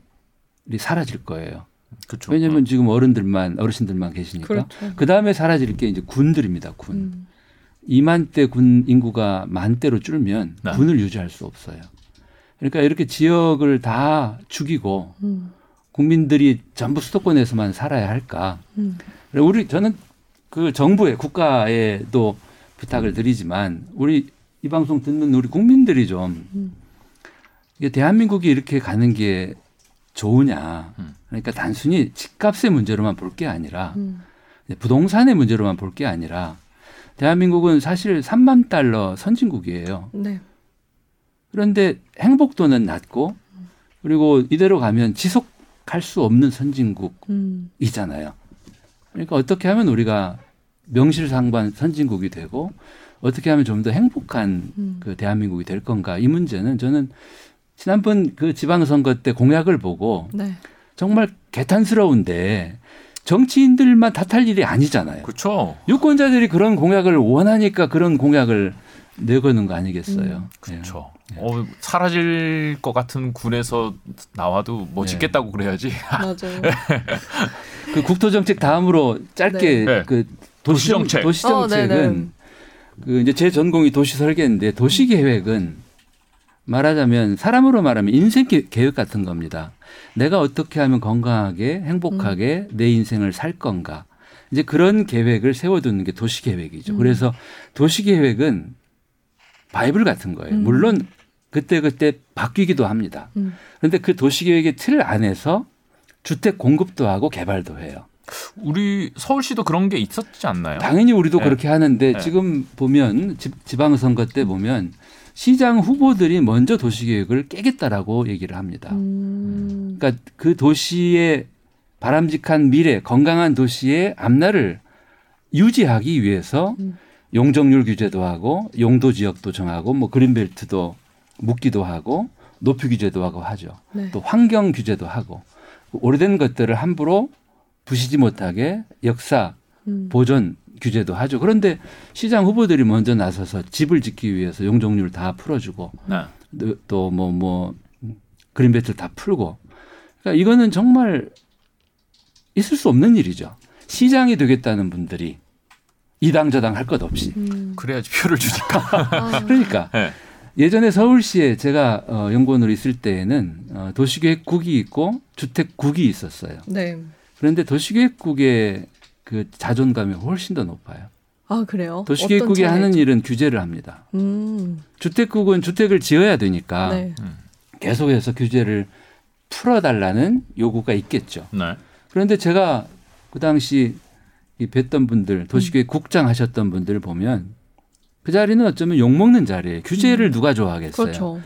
이 사라질 거예요. 그렇죠. 왜냐하면 지금 어른들만 어르신들만 계시니까. 그렇죠. 그 다음에 사라질 게 이제 군들입니다. 군. 음. 2만 대 군 인구가 만 대로 줄면 네. 군을 유지할 수 없어요. 그러니까 이렇게 지역을 다 죽이고 음. 국민들이 전부 수도권에서만 살아야 할까? 음. 우리 저는 그 정부에 국가에도 부탁을 드리지만 우리 이 방송 듣는 우리 국민들이 좀 음. 이게 대한민국이 이렇게 가는 게 좋으냐? 음. 그러니까 단순히 집값의 문제로만 볼 게 아니라 음. 부동산의 문제로만 볼 게 아니라 대한민국은 사실 3만 달러 선진국이에요. 네. 그런데 행복도는 낮고 그리고 이대로 가면 지속할 수 없는 선진국이잖아요. 음. 그러니까 어떻게 하면 우리가 명실상부한 선진국이 되고 어떻게 하면 좀 더 행복한 음. 그 대한민국이 될 건가 이 문제는 저는 지난번 그 지방선거 때 공약을 보고 네. 정말 개탄스러운데 정치인들만 탓할 일이 아니잖아요. 그렇죠. 유권자들이 그런 공약을 원하니까 그런 공약을 내거는 거 아니겠어요. 음. 그렇죠. 네. 어, 사라질 것 같은 군에서 나와도 뭐 네. 짓겠다고 그래야지. 맞아요. 예. 그 국토정책 다음으로 짧게 네. 그 도시정책, 도시정책. 도시정책은 어. 그 이제 제 전공이 도시 설계인데 도시 계획은 말하자면 사람으로 말하면 인생 계- 계획 같은 겁니다. 내가 어떻게 하면 건강하게 행복하게 음. 내 인생을 살 건가. 이제 그런 계획을 세워두는 게 도시 계획이죠. 음. 그래서 도시 계획은 바이블 같은 거예요. 음. 물론 그때 그때 바뀌기도 합니다. 음. 그런데 그 도시 계획의 틀 안에서 주택 공급도 하고 개발도 해요. 우리 서울시도 그런 게 있었지 않나요? 당연히 우리도 네. 그렇게 하는데 네. 지금 보면 지, 지방선거 때 보면 시장 후보들이 먼저 도시계획을 깨겠다라고 얘기를 합니다. 음. 그러니까 그 도시의 바람직한 미래, 건강한 도시의 앞날을 유지하기 위해서 음. 용적률 규제도 하고 용도 지역도 정하고 뭐 그린벨트도 묻기도 하고 높이 규제도 하고 하죠. 네. 또 환경 규제도 하고 오래된 것들을 함부로 부시지 못하게 역사 음. 보존 규제도 하죠. 그런데 시장 후보들이 먼저 나서서 집을 짓기 위해서 용적률 다 풀어주고 네. 또뭐뭐 그린벨트 다 풀고 그러니까 이거는 정말 있을 수 없는 일이죠. 시장이 되겠다는 분들이 이당 저당 할 것 없이 음. 그래야지 표를 주니까. 아. 그러니까 네. 예전에 서울시에 제가 어, 연구원으로 있을 때에는 어, 도시계획국이 있고 주택국이 있었어요. 네. 그런데 도시계획국의 그 자존감이 훨씬 더 높아요. 아 그래요? 도시계획국이 하는 일은 규제를 합니다. 음. 주택국은 주택을 지어야 되니까 네. 계속해서 규제를 풀어달라는 요구가 있겠죠. 네. 그런데 제가 그 당시 이 뵀던 분들, 도시계획 국장 하셨던 분들 보면 그 자리는 어쩌면 욕 먹는 자리예요. 규제를 음. 누가 좋아하겠어요. 그렇죠.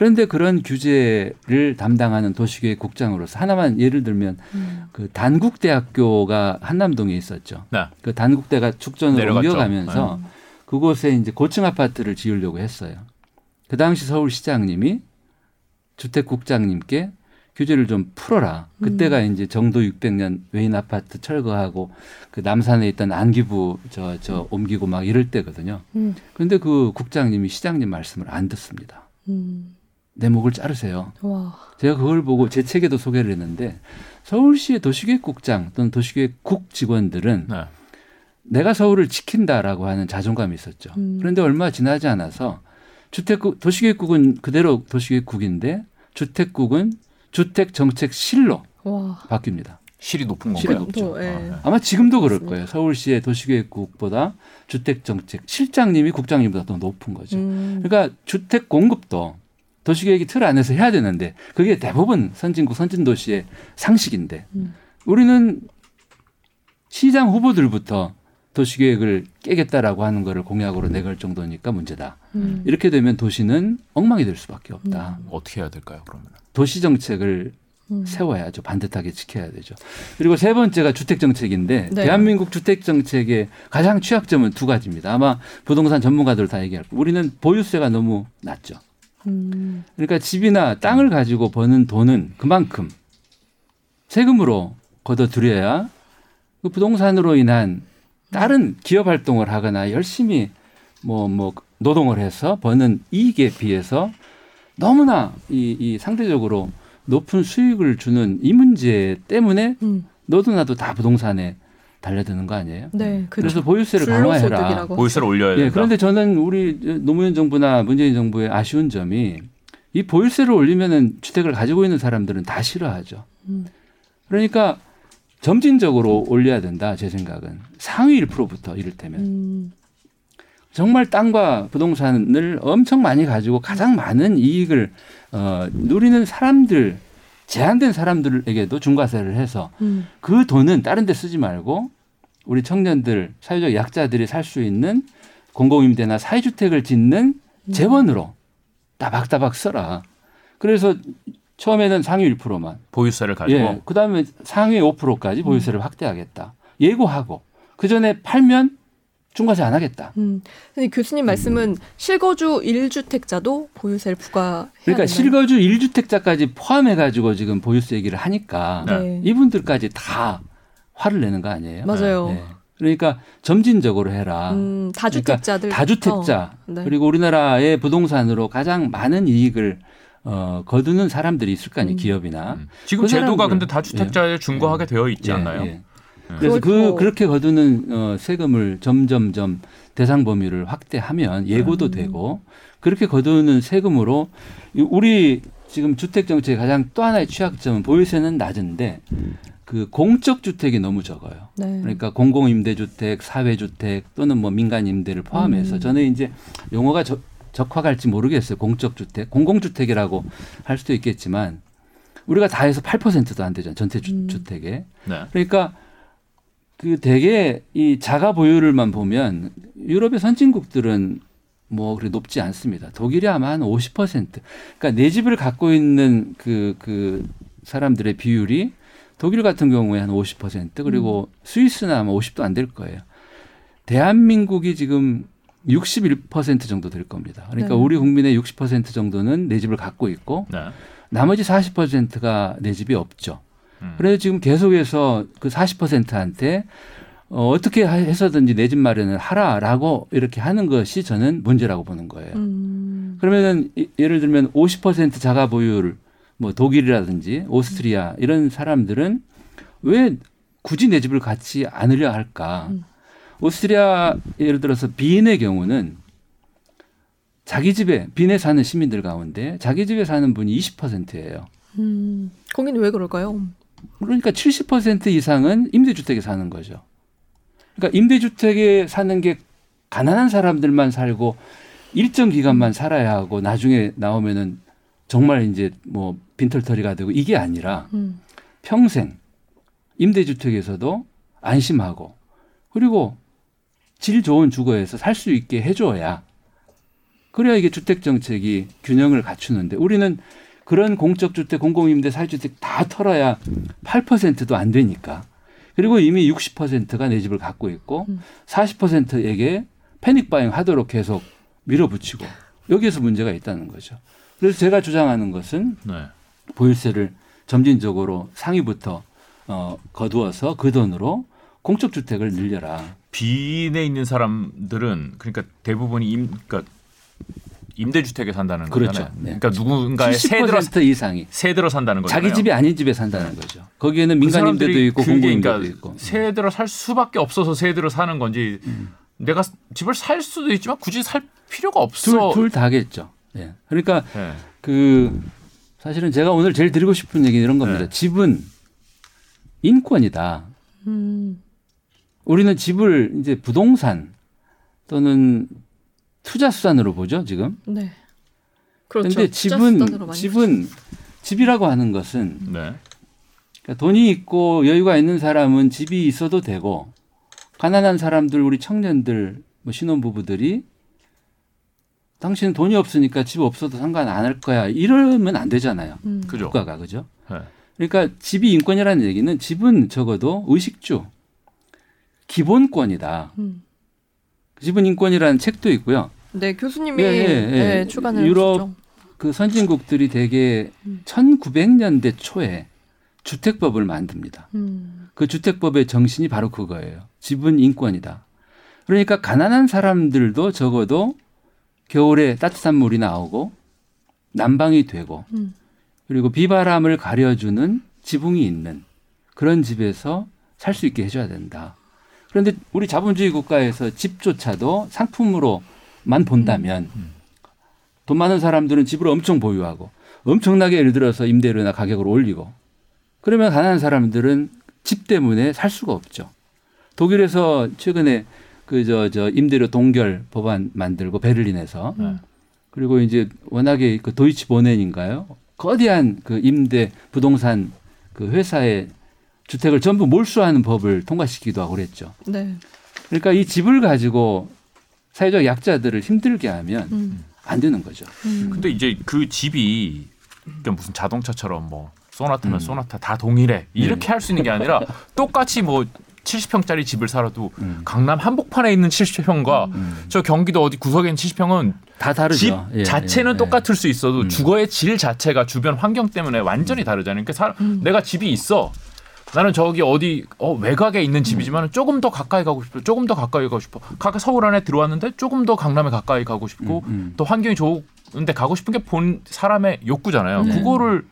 그런데 그런 규제를 담당하는 도시계획국장으로서 하나만 예를 들면 음. 그 단국대학교가 한남동에 있었죠. 네. 그 단국대가 축전으로 내려갔죠. 옮겨가면서 네. 그곳에 이제 고층 아파트를 지으려고 했어요. 그 당시 서울시장님이 주택국장님께 규제를 좀 풀어라. 그때가 이제 정도 600년 외인 아파트 철거하고 그 남산에 있던 안기부 저저 옮기고 막 이럴 때거든요. 음. 그런데 그 국장님이 시장님 말씀을 안 듣습니다. 음. 내 목을 자르세요. 와. 제가 그걸 보고 제 책에도 소개를 했는데 서울시의 도시계획국장 또는 도시계획국 직원들은 네. 내가 서울을 지킨다라고 하는 자존감이 있었죠. 음. 그런데 얼마 지나지 않아서 주택국 도시계획국은 그대로 도시계획국인데 주택국은 주택정책실로 와. 바뀝니다. 실이 높은 실이 건가요? 높죠. 또, 예. 아, 네. 아마 지금도 그럴. 거예요. 서울시의 도시계획국보다 주택정책 실장님이 국장님보다 더 높은 거죠. 음. 그러니까 주택 공급도 도시계획이 틀 안에서 해야 되는데 그게 대부분 선진국 선진도시의 상식인데 음. 우리는 시장 후보들부터 도시계획을 깨겠다라고 하는 거를 공약으로 내걸 정도니까 문제다. 음. 이렇게 되면 도시는 엉망이 될 수밖에 없다. 어떻게 해야 될까요? 그러면 도시 정책을 음. 세워야죠. 반듯하게 지켜야 되죠. 그리고 세 번째가 주택 정책인데 네. 대한민국 주택 정책의 가장 취약점은 두 가지입니다. 아마 부동산 전문가들 다 얘기할 거예요. 우리는 보유세가 너무 낮죠. 음. 그러니까 집이나 땅을 가지고 버는 돈은 그만큼 세금으로 걷어들여야 그 부동산으로 인한 다른 기업 활동을 하거나 열심히 뭐, 뭐, 노동을 해서 버는 이익에 비해서 너무나 이, 이 상대적으로 높은 수익을 주는 이 문제 때문에 음. 너도 나도 다 부동산에 달려드는 거 아니에요? 네. 그래서 그렇죠. 보유세를 강화해라. 보유세를 올려야 된다. 예, 그런데 저는 우리 노무현 정부나 문재인 정부의 아쉬운 점이 이 보유세를 올리면은 주택을 가지고 있는 사람들은 다 싫어하죠. 음. 그러니까 점진적으로 올려야 된다. 제 생각은 상위 1%부터 이를테면 음. 정말 땅과 부동산을 엄청 많이 가지고 가장 많은 이익을 어, 누리는 사람들 제한된 사람들에게도 중과세를 해서 음. 그 돈은 다른 데 쓰지 말고 우리 청년들 사회적 약자들이 살 수 있는 공공임대나 사회주택을 짓는 재원으로 따박따박 써라. 그래서 처음에는 상위 1%만 보유세를 가지고 예, 그다음에 상위 5%까지 보유세를 확대하겠다. 예고하고 그 전에 팔면 중과세 안 하겠다. 음. 근데 교수님 말씀은 실거주 1주택자도 보유세를 부과해야 그러니까 실거주 1주택자까지 포함해 가지고 지금 보유세 얘기를 하니까 네. 이분들까지 다 화를 내는 거 아니에요? 맞아요. 네. 그러니까 점진적으로 해라. 음, 다주택자들 그러니까 다주택자 어, 네. 그리고 우리나라의 부동산으로 가장 많은 이익을 어, 거두는 사람들이 있을 거 아니에요 음. 기업이나 음. 지금 그 제도가 사람들. 근데 다주택자에 준거하게 되어 있지 예, 않나요? 예. 그래서 그 그렇고. 그렇게 거두는 어, 세금을 점점점 대상 범위를 확대하면 예고도 음. 되고 그렇게 거두는 세금으로 이- 우리 지금 주택 정책의 가장 또 하나의 취약점은 보유세는 낮은데 그 공적 주택이 너무 적어요. 네. 그러니까 공공 임대 주택, 사회 주택 또는 뭐 민간 임대를 포함해서 음. 저는 이제 용어가 적, 적화갈지 모르겠어요. 공적 주택, 공공 주택이라고 할 수도 있겠지만 우리가 다 해서 8%도 안 되잖아요. 전체 주, 음. 주택에. 네. 그러니까 그 대개 이 자가 보유를만 보면 유럽의 선진국들은 뭐 그리 높지 않습니다. 독일이 아마 한 50%. 그러니까 내 집을 갖고 있는 그, 그 사람들의 비율이 독일 같은 경우에 한 50% 그리고 스위스는 아마 50도 안 될 거예요. 대한민국이 지금 61% 정도 될 겁니다. 그러니까 네. 우리 국민의 60% 정도는 내 집을 갖고 있고 네. 나머지 40%가 내 집이 없죠. 음. 그래서 지금 계속해서 그 40%한테 어, 어떻게 해서든지 내 집 마련을 하라라고 이렇게 하는 것이 저는 문제라고 보는 거예요. 음. 그러면은 이- 예를 들면 50% 자가 보유를 뭐 독일이라든지 오스트리아 이런 사람들은 왜 굳이 내 집을 갖지 않으려 할까? 음. 오스트리아 예를 들어서 비인의 경우는 자기 집에 빈에 사는 시민들 가운데 자기 집에 사는 분이 20%예요. 음. 거기는 왜 그럴까요? 그러니까 70% 이상은 임대주택에 사는 거죠. 그러니까 임대주택에 사는 게 가난한 사람들만 살고 일정 기간만 살아야 하고 나중에 나오면은 정말 이제 뭐 빈털터리가 되고 이게 아니라 음. 평생 임대주택에서도 안심하고 그리고 질 좋은 주거에서 살 수 있게 해줘야 그래야 이게 주택 정책이 균형을 갖추는데 우리는 그런 공적 주택, 공공임대, 사회주택 다 털어야 8%도 안 되니까. 그리고 이미 60%가 내 집을 갖고 있고 음. 40%에게 패닉 바잉 하도록 계속 밀어붙이고 여기에서 문제가 있다는 거죠. 그래서 제가 주장하는 것은 네. 보유세를 점진적으로 상위부터 어, 거두어서 그 돈으로 공적 주택을 늘려라. 빈에 있는 사람들은 그러니까 대부분이 임 그러니까 임대주택에 산다는 그렇죠. 거잖아요. 네. 그러니까 누군가의 세 들어 70% 이상이 세 들어 산다는 거잖아요. 자기 집이 아닌 집에 산다는 거죠. 거기에는 그 민간 임대도 사람들이 있고 그게 공공 임대도 그러니까 있고. 세 들어 살 수밖에 없어서 세 들어 사는 건지 내가 집을 살 수도 있지만 굳이 살 필요가 없어. 둘, 둘 다겠죠. 예. 그러니까 네. 그 사실은 제가 오늘 제일 드리고 싶은 얘기는 이런 겁니다. 네. 집은 인권이다. 음. 우리는 집을 이제 부동산 또는 투자 수단으로 보죠, 지금. 네. 그렇죠. 그런데 투자 집은 집은 집이라고 하는 것은 네. 그러니까 돈이 있고 여유가 있는 사람은 집이 있어도 되고 가난한 사람들 우리 청년들 뭐 신혼부부들이 당신은 돈이 없으니까 집 없어도 상관 안 할 거야 이러면 안 되잖아요 음. 그죠. 국가가 그죠 네. 그러니까 집이 인권이라는 얘기는 집은 적어도 의식주 기본권이다 음. 집은 인권이라는 책도 있고요 네, 교수님이 예, 예, 예. 네, 출간을 유럽 하셨죠. 그 선진국들이 대개 음. 1900년대 초에 주택법을 만듭니다. 음. 그 주택법의 정신이 바로 그거예요. 집은 인권이다. 그러니까 가난한 사람들도 적어도 겨울에 따뜻한 물이 나오고 난방이 되고 음. 그리고 비바람을 가려주는 지붕이 있는 그런 집에서 살 수 있게 해줘야 된다. 그런데 우리 자본주의 국가에서 집조차도 상품으로만 본다면 돈 많은 사람들은 집을 엄청 보유하고 엄청나게 예를 들어서 임대료나 가격을 올리고 그러면 가난한 사람들은 집 때문에 살 수가 없죠. 독일에서 최근에 그저저 임대료 동결 법안 만들고 베를린에서 네. 그리고 이제 워낙에 그 도이치 보넨인가요? 거대한 그 임대 부동산 그 회사의 주택을 전부 몰수하는 법을 통과시키기도 하고 그랬죠. 네. 그러니까 이 집을 가지고 사회적 약자들을 힘들게 하면 음. 안 되는 거죠. 음. 근데 이제 그 집이 그러니까 무슨 자동차처럼 뭐 소나타면 음. 소나타 다 동일해 이렇게 할 수 있는 게 아니라 똑같이 뭐 70평짜리 집을 살아도 음. 강남 한복판에 있는 70평과 음. 저 경기도 어디 구석에 있는 70평은 다 다르죠. 집 예, 자체는 예, 예. 똑같을 수 있어도 음. 주거의 질 자체가 주변 환경 때문에 완전히 다르잖아요. 그러니까 사- 음. 내가 집이 있어. 나는 저기 어디 어, 외곽에 있는 집이지만 조금 더 가까이 가고 싶어. 조금 더 가까이 가고 싶어. 가까 서울 안에 들어왔는데 조금 더 강남에 가까이 가고 싶고 음, 음. 또 환경이 좋은데 가고 싶은 게 본 사람의 욕구잖아요. 네. 그거를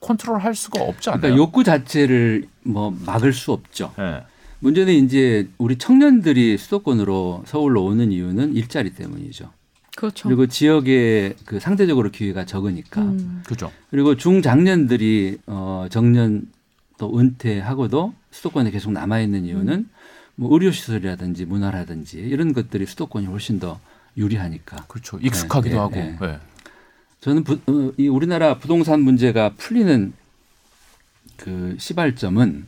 컨트롤 할 수가 없지 않나요? 그러니까 욕구 자체를 뭐 막을 수 없죠. 예. 문제는 이제 우리 청년들이 수도권으로 서울로 오는 이유는 일자리 때문이죠. 그렇죠. 그리고 지역에 그 상대적으로 기회가 적으니까. 음. 그죠. 그리고 중장년들이 어 정년 또 은퇴하고도 수도권에 계속 남아 있는 이유는 뭐 의료 시설이라든지 문화라든지 이런 것들이 수도권이 훨씬 더 유리하니까. 그렇죠. 익숙하기도 네, 하고. 네, 예. 저는 부, 어, 이 우리나라 부동산 문제가 풀리는 그 시발점은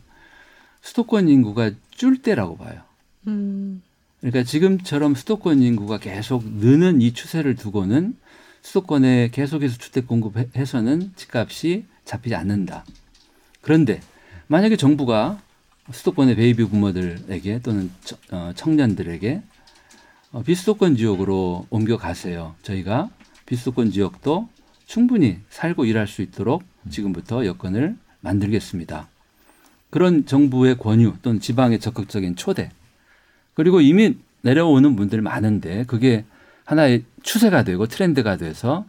수도권 인구가 줄 때라고 봐요. 음. 그러니까 지금처럼 수도권 인구가 계속 느는 이 추세를 두고는 수도권에 계속해서 주택 공급해서는 집값이 잡히지 않는다. 그런데 만약에 정부가 수도권의 베이비 부모들에게 또는 저- 어, 청년들에게 어, 비수도권 지역으로 옮겨가세요. 저희가 비수도권 지역도 충분히 살고 일할 수 있도록 지금부터 여건을 만들겠습니다. 그런 정부의 권유 또는 지방의 적극적인 초대 그리고 이미 내려오는 분들이 많은데 그게 하나의 추세가 되고 트렌드가 돼서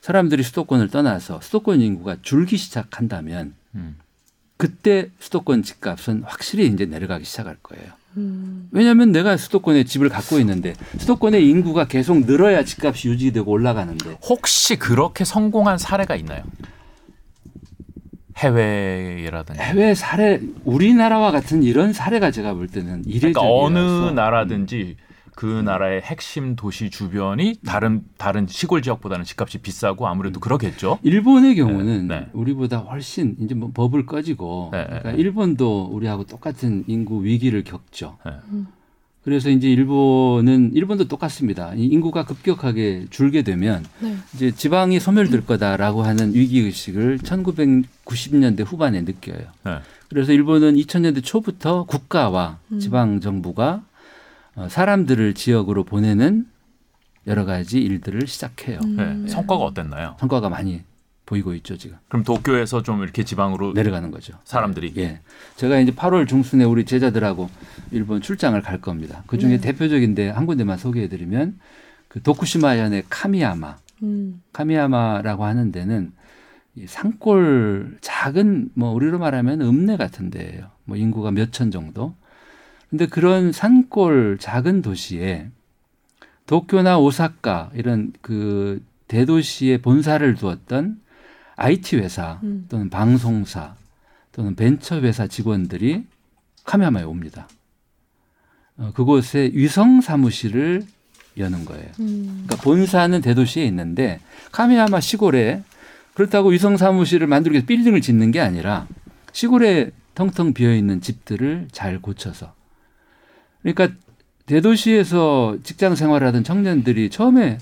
사람들이 수도권을 떠나서 수도권 인구가 줄기 시작한다면 음. 그때 수도권 집값은 확실히 이제 내려가기 시작할 거예요. 음. 왜냐하면 내가 수도권에 집을 갖고 있는데 수도권의 인구가 계속 늘어야 집값이 유지되고 올라가는데 혹시 그렇게 성공한 사례가 있나요? 해외라든지. 해외 사례 우리나라와 같은 이런 사례가 제가 볼 때는 그러니까 이례적이라서 어느 나라든지 그 나라의 핵심 도시 주변이 다른 다른 시골 지역보다는 집값이 비싸고 아무래도 그러겠죠. 일본의 경우는 네, 네. 우리보다 훨씬 이제 뭐 법을 꺼지고 네, 그러니까 네. 일본도 우리하고 똑같은 인구 위기를 겪죠. 네. 음. 그래서 이제 일본은 일본도 똑같습니다. 이 인구가 급격하게 줄게 되면 네. 이제 지방이 소멸될 거다라고 하는 위기 의식을 1990년대 후반에 느껴요. 네. 그래서 일본은 2000년대 초부터 국가와 음. 지방 정부가 어, 사람들을 지역으로 보내는 여러 가지 일들을 시작해요. 음. 네. 성과가 어땠나요? 성과가 많이 보이고 있죠 지금 그럼 도쿄에서 좀 이렇게 지방으로 내려가는 거죠. 사람들이 예, 제가 이제 8월 중순에 우리 제자들하고 일본 출장을 갈 겁니다. 그 중에 네. 대표적인데 한 군데만 소개해드리면 그 도쿠시마 현의 카미야마, 음. 카미야마라고 하는 데는 이 산골 작은 뭐 우리로 말하면 읍내 같은 데예요. 뭐 인구가 몇 천 정도. 근데 그런 산골 작은 도시에 도쿄나 오사카 이런 그 대도시에 본사를 두었던 IT 회사 음. 또는 방송사 또는 벤처 회사 직원들이 카미야마에 옵니다. 어, 그곳에 위성 사무실을 여는 거예요. 음. 그러니까 본사는 대도시에 있는데 카미야마 시골에 그렇다고 위성 사무실을 만들기 위해서 빌딩을 짓는 게 아니라 시골에 텅텅 비어 있는 집들을 잘 고쳐서 그러니까 대도시에서 직장 생활하던 청년들이 처음에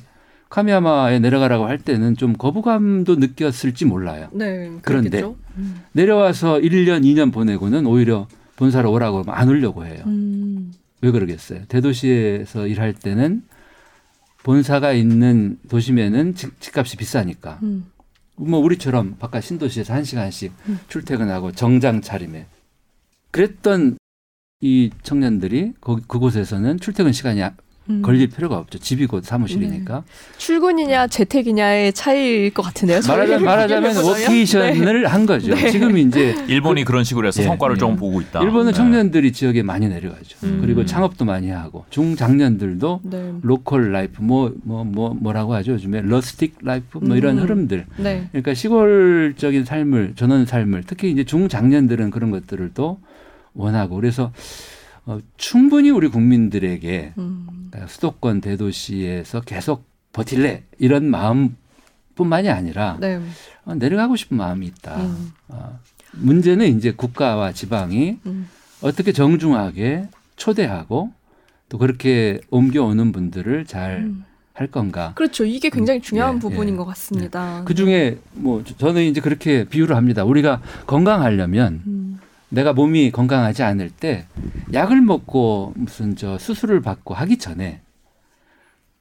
카미야마에 내려가라고 할 때는 좀 거부감도 느꼈을지 몰라요. 네. 그런데. 음. 내려와서 1년, 2년 보내고는 오히려 본사로 오라고 하면 안 오려고 해요. 음. 왜 그러겠어요? 대도시에서 일할 때는 본사가 있는 도심에는 집, 집값이 비싸니까. 음. 뭐 우리처럼 바깥 신도시에서 한 시간씩 음. 출퇴근하고 정장 차림에 그랬던 이 청년들이 거기 그곳에서는 출퇴근 시간이 아- 음. 걸릴 필요가 없죠. 집이 곧 사무실이니까. 출근이냐 재택이냐의 차이일 것 같은데요. 말하자면, 말하자면 얘기해보자면. 네. 워케이션을 한 거죠. 네. 지금 이제 일본이 그런 식으로 해서 예, 성과를 예. 좀 보고 있다. 일본은 네. 청년들이 지역에 많이 내려가죠. 음. 그리고 창업도 많이 하고 중장년들도 네. local life 뭐뭐 뭐 뭐, 라고 하죠 요즘에 rustic life 뭐 이런 음. 흐름들 네. 그러니까 시골적인 삶을 전원 삶을 특히 이제 중장년들은 그런 것들을 또 원하고 그래서 어, 충분히 우리 국민들에게 음. 그러니까 수도권 대도시에서 계속 버틸래 이런 마음뿐만이 아니라 네. 어, 내려가고 싶은 마음이 있다. 음. 어, 문제는 이제 국가와 지방이 음. 어떻게 정중하게 초대하고 또 그렇게 옮겨오는 분들을 잘할 음. 건가. 그렇죠. 이게 굉장히 중요한 예, 부분인 예. 것 같습니다. 그 중에 뭐 저- 저는 이제 그렇게 비유를 합니다. 우리가 건강하려면 음. 내가 몸이 건강하지 않을 때 약을 먹고 무슨 저 수술을 받고 하기 전에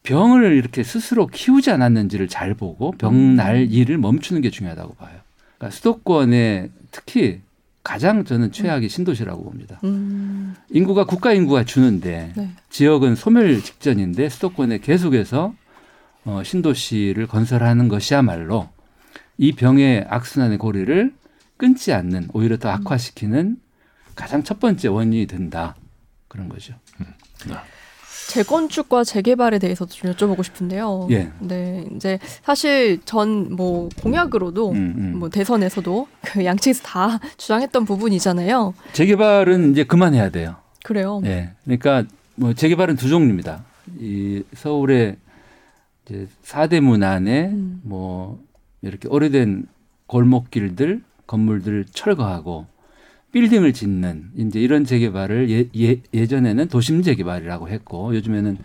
병을 이렇게 스스로 키우지 않았는지를 잘 보고 병날 일을 멈추는 게 중요하다고 봐요. 그러니까 수도권에 특히 가장 저는 최악이 신도시라고 봅니다. 음. 인구가 국가 인구가 주는데 네. 지역은 소멸 직전인데 수도권에 계속해서 어, 신도시를 건설하는 것이야말로 이 병의 악순환의 고리를 끊지 않는 오히려 더 악화시키는 가장 첫 번째 원인이 된다 그런 거죠. 재건축과 재개발에 대해서도 좀 여쭤보고 싶은데요. 예. 네, 이제 사실 전 뭐 공약으로도 음, 음. 뭐 대선에서도 그 양측에서 다 주장했던 부분이잖아요. 재개발은 이제 그만해야 돼요. 그래요. 예. 그러니까 뭐 재개발은 두 종류입니다. 이 서울의 이제 사대문 안에 음. 뭐 이렇게 오래된 골목길들 건물들 철거하고 빌딩을 짓는 이제 이런 재개발을 예, 예, 예전에는 도심 재개발이라고 했고 요즘에는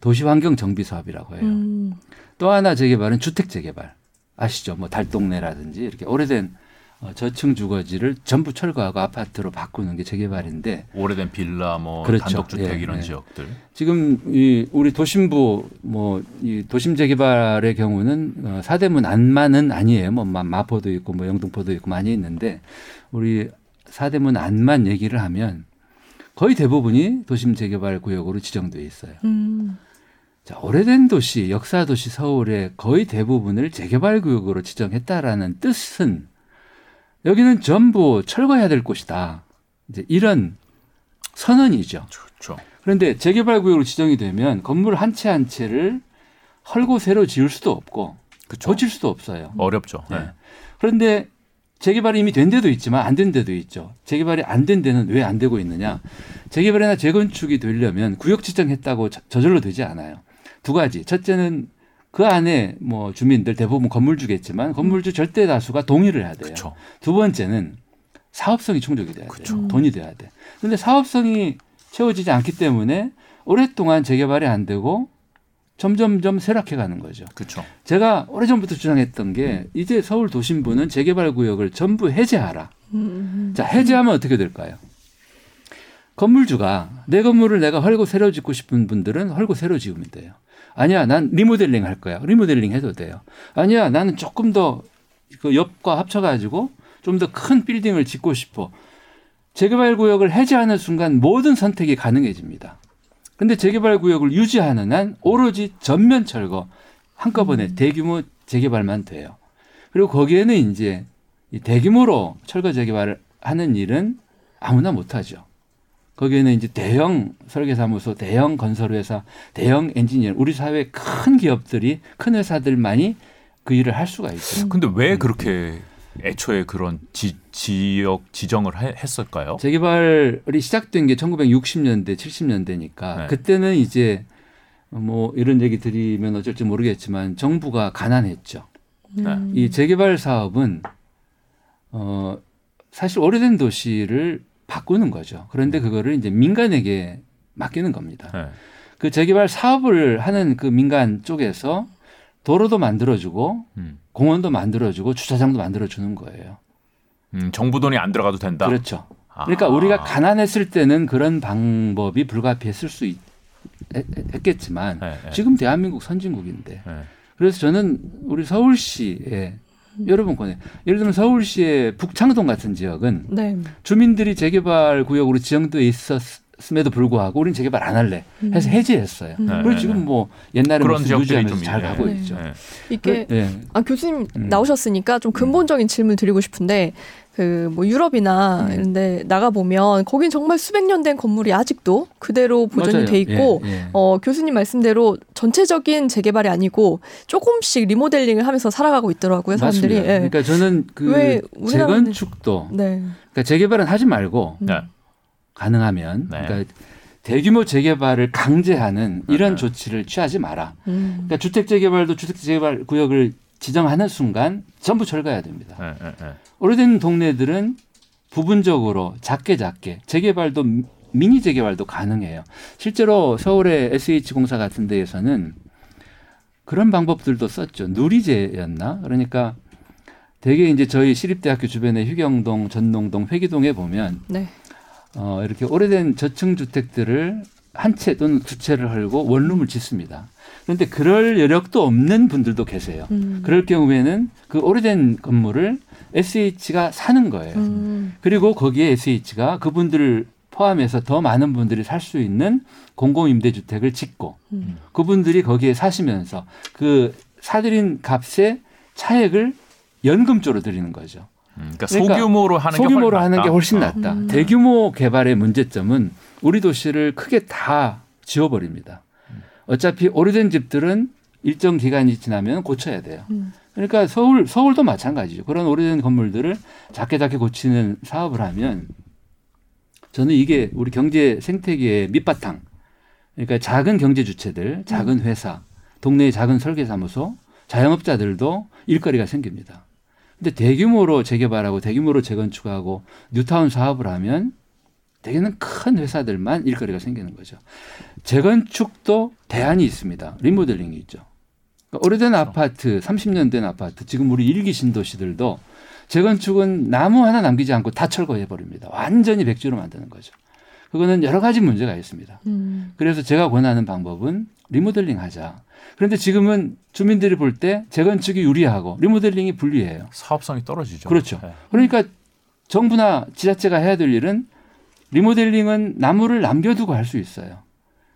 도시환경 정비 사업이라고 해요. 음. 또 하나 재개발은 주택 재개발 아시죠? 뭐 달동네라든지 이렇게 오래된 어, 저층 주거지를 전부 철거하고 아파트로 바꾸는 게 재개발인데 오래된 빌라 뭐 그렇죠. 단독주택 예, 이런 예. 지역들. 지금 이 우리 도심부 뭐 이 도심 재개발의 경우는 어, 사대문 안만은 아니에요. 뭐 마- 마포도 있고 뭐 영등포도 있고 많이 있는데 우리 사대문 안만 얘기를 하면 거의 대부분이 도심 재개발 구역으로 지정돼 있어요. 음. 자, 오래된 도시, 역사 도시 서울의 거의 대부분을 재개발 구역으로 지정했다라는 뜻은 여기는 전부 철거해야 될 곳이다. 이제 이런 선언이죠. 그렇죠. 그런데 재개발 구역으로 지정이 되면 건물 한 채 한 채를 헐고 새로 지을 수도 없고 그렇죠. 고칠 수도 없어요. 어렵죠. 네. 네. 그런데 재개발이 이미 된 데도 있지만 안 된 데도 있죠. 재개발이 안 된 데는 왜 안 되고 있느냐? 재개발이나 재건축이 되려면 구역 지정했다고 저- 저절로 되지 않아요. 두 가지. 첫째는 그 안에 뭐 주민들 대부분 건물주겠지만 건물주 절대 다수가 동의를 해야 돼요. 그렇죠. 두 번째는 사업성이 충족이 돼야 그쵸. 돼요. 돈이 돼야 돼. 그런데 사업성이 채워지지 않기 때문에 오랫동안 재개발이 안 되고 점점점 쇠락해 가는 거죠. 그렇죠. 제가 오래전부터 주장했던 게 이제 서울 도심부는 재개발 구역을 전부 해제하라. 음. 자, 해제하면 어떻게 될까요? 건물주가 내 건물을 내가 헐고 새로 짓고 싶은 분들은 헐고 새로 지으면 돼요. 아니야, 난 리모델링 할 거야. 리모델링 해도 돼요. 아니야, 나는 조금 더 그 옆과 합쳐가지고 좀 더 큰 빌딩을 짓고 싶어. 재개발 구역을 해제하는 순간 모든 선택이 가능해집니다. 근데 재개발 구역을 유지하는 한 오로지 전면 철거 한꺼번에 대규모 재개발만 돼요. 그리고 거기에는 이제 이 대규모로 철거 재개발을 하는 일은 아무나 못하죠. 거기에는 이제 대형 설계사무소, 대형 건설회사, 대형 엔지니어, 우리 사회 큰 기업들이 큰 회사들만이 그 일을 할 수가 있어요. 근데 왜 그렇게 애초에 그런 지, 지역 지정을 해- 했을까요? 재개발이 시작된 게 1960년대, 70년대니까 네. 그때는 이제 뭐 이런 얘기 드리면 어쩔지 모르겠지만 정부가 가난했죠. 음. 이 재개발 사업은 어 사실 오래된 도시를 바꾸는 거죠. 그런데 그거를 이제 민간에게 맡기는 겁니다. 네. 그 재개발 사업을 하는 그 민간 쪽에서 도로도 만들어주고 음. 공원도 만들어주고 주차장도 만들어주는 거예요. 음, 정부 돈이 안 들어가도 된다. 그렇죠. 아. 그러니까 우리가 가난했을 때는 그런 방법이 불가피했을 수 있, 했- 했겠지만 네, 네. 지금 대한민국 선진국인데 네. 그래서 저는 우리 서울시에 여러분 거네 예를 들면 서울시의 북창동 같은 지역은 네. 주민들이 재개발 구역으로 지정돼 있었 음에도 불구하고 우리는 재개발 안 할래 해서 해제했어요. 음. 그리고 네, 지금 뭐 옛날에 그런 무슨 지역들이 유지하면서 좀잘 있네. 가고 네. 있죠. 네. 이게 예. 아 교수님 음. 나오셨으니까 좀 근본적인 질문 드리고 싶은데 그 뭐 유럽이나 음. 이런 데 나가 보면 거긴 정말 수백 년 된 건물이 아직도 그대로 보존이 맞아요. 돼 있고 예, 예. 어 교수님 말씀대로 전체적인 재개발이 아니고 조금씩 리모델링을 하면서 살아가고 있더라고요 사람들이. 맞습니다. 예. 그러니까 저는 왜그 재건축도 네. 그러니까 재개발은 하지 말고 음. 네. 가능하면 네. 그러니까 대규모 재개발을 강제하는 이런 네. 조치를 취하지 마라. 음. 그러니까 주택 재개발도 주택 재개발 구역을 지정하는 순간 전부 철거해야 됩니다. 네, 네, 네. 오래된 동네들은 부분적으로 작게 작게 재개발도 미- 미니 재개발도 가능해요. 실제로 서울의 SH 공사 같은 데에서는 그런 방법들도 썼죠. 누리제였나? 그러니까 되게 이제 저희 시립대학교 주변의 휴경동, 전농동, 회기동에 보면 네. 어, 이렇게 오래된 저층 주택들을 한 채 또는 두 채를 헐고 원룸을 짓습니다. 그런데 그럴 여력도 없는 분들도 계세요. 음. 그럴 경우에는 그 오래된 건물을 SH가 사는 거예요. 음. 그리고 거기에 SH가 그분들을 포함해서 더 많은 분들이 살 수 있는 공공임대주택을 짓고 음. 그분들이 거기에 사시면서 그 사들인 값의 차액을 연금조로 드리는 거죠. 음, 그러니까, 그러니까 소규모로 하는 게 소규모로 훨씬 하는 게 낫다. 훨씬 어. 낫다. 음. 대규모 개발의 문제점은 우리 도시를 크게 다 지워버립니다. 어차피 오래된 집들은 일정 기간이 지나면 고쳐야 돼요. 음. 그러니까 서울 서울도 마찬가지죠. 그런 오래된 건물들을 작게 작게 고치는 사업을 하면 저는 이게 우리 경제 생태계의 밑바탕. 그러니까 작은 경제 주체들, 작은 회사, 동네의 작은 설계 사무소, 자영업자들도 일거리가 생깁니다. 근데 대규모로 재개발하고 대규모로 재건축하고 뉴타운 사업을 하면 대개는 큰 회사들만 일거리가 생기는 거죠. 재건축도 대안이 있습니다. 리모델링이 있죠. 그러니까 오래된 아파트, 30년 된 아파트, 지금 우리 일기 신도시들도 재건축은 나무 하나 남기지 않고 다 철거해 버립니다. 완전히 백지로 만드는 거죠. 그거는 여러 가지 문제가 있습니다. 음. 그래서 제가 권하는 방법은 리모델링 하자. 그런데 지금은 주민들이 볼 때 재건축이 유리하고 리모델링이 불리해요. 사업성이 떨어지죠. 그렇죠. 네. 그러니까 정부나 지자체가 해야 될 일은 리모델링은 나무를 남겨두고 할 수 있어요.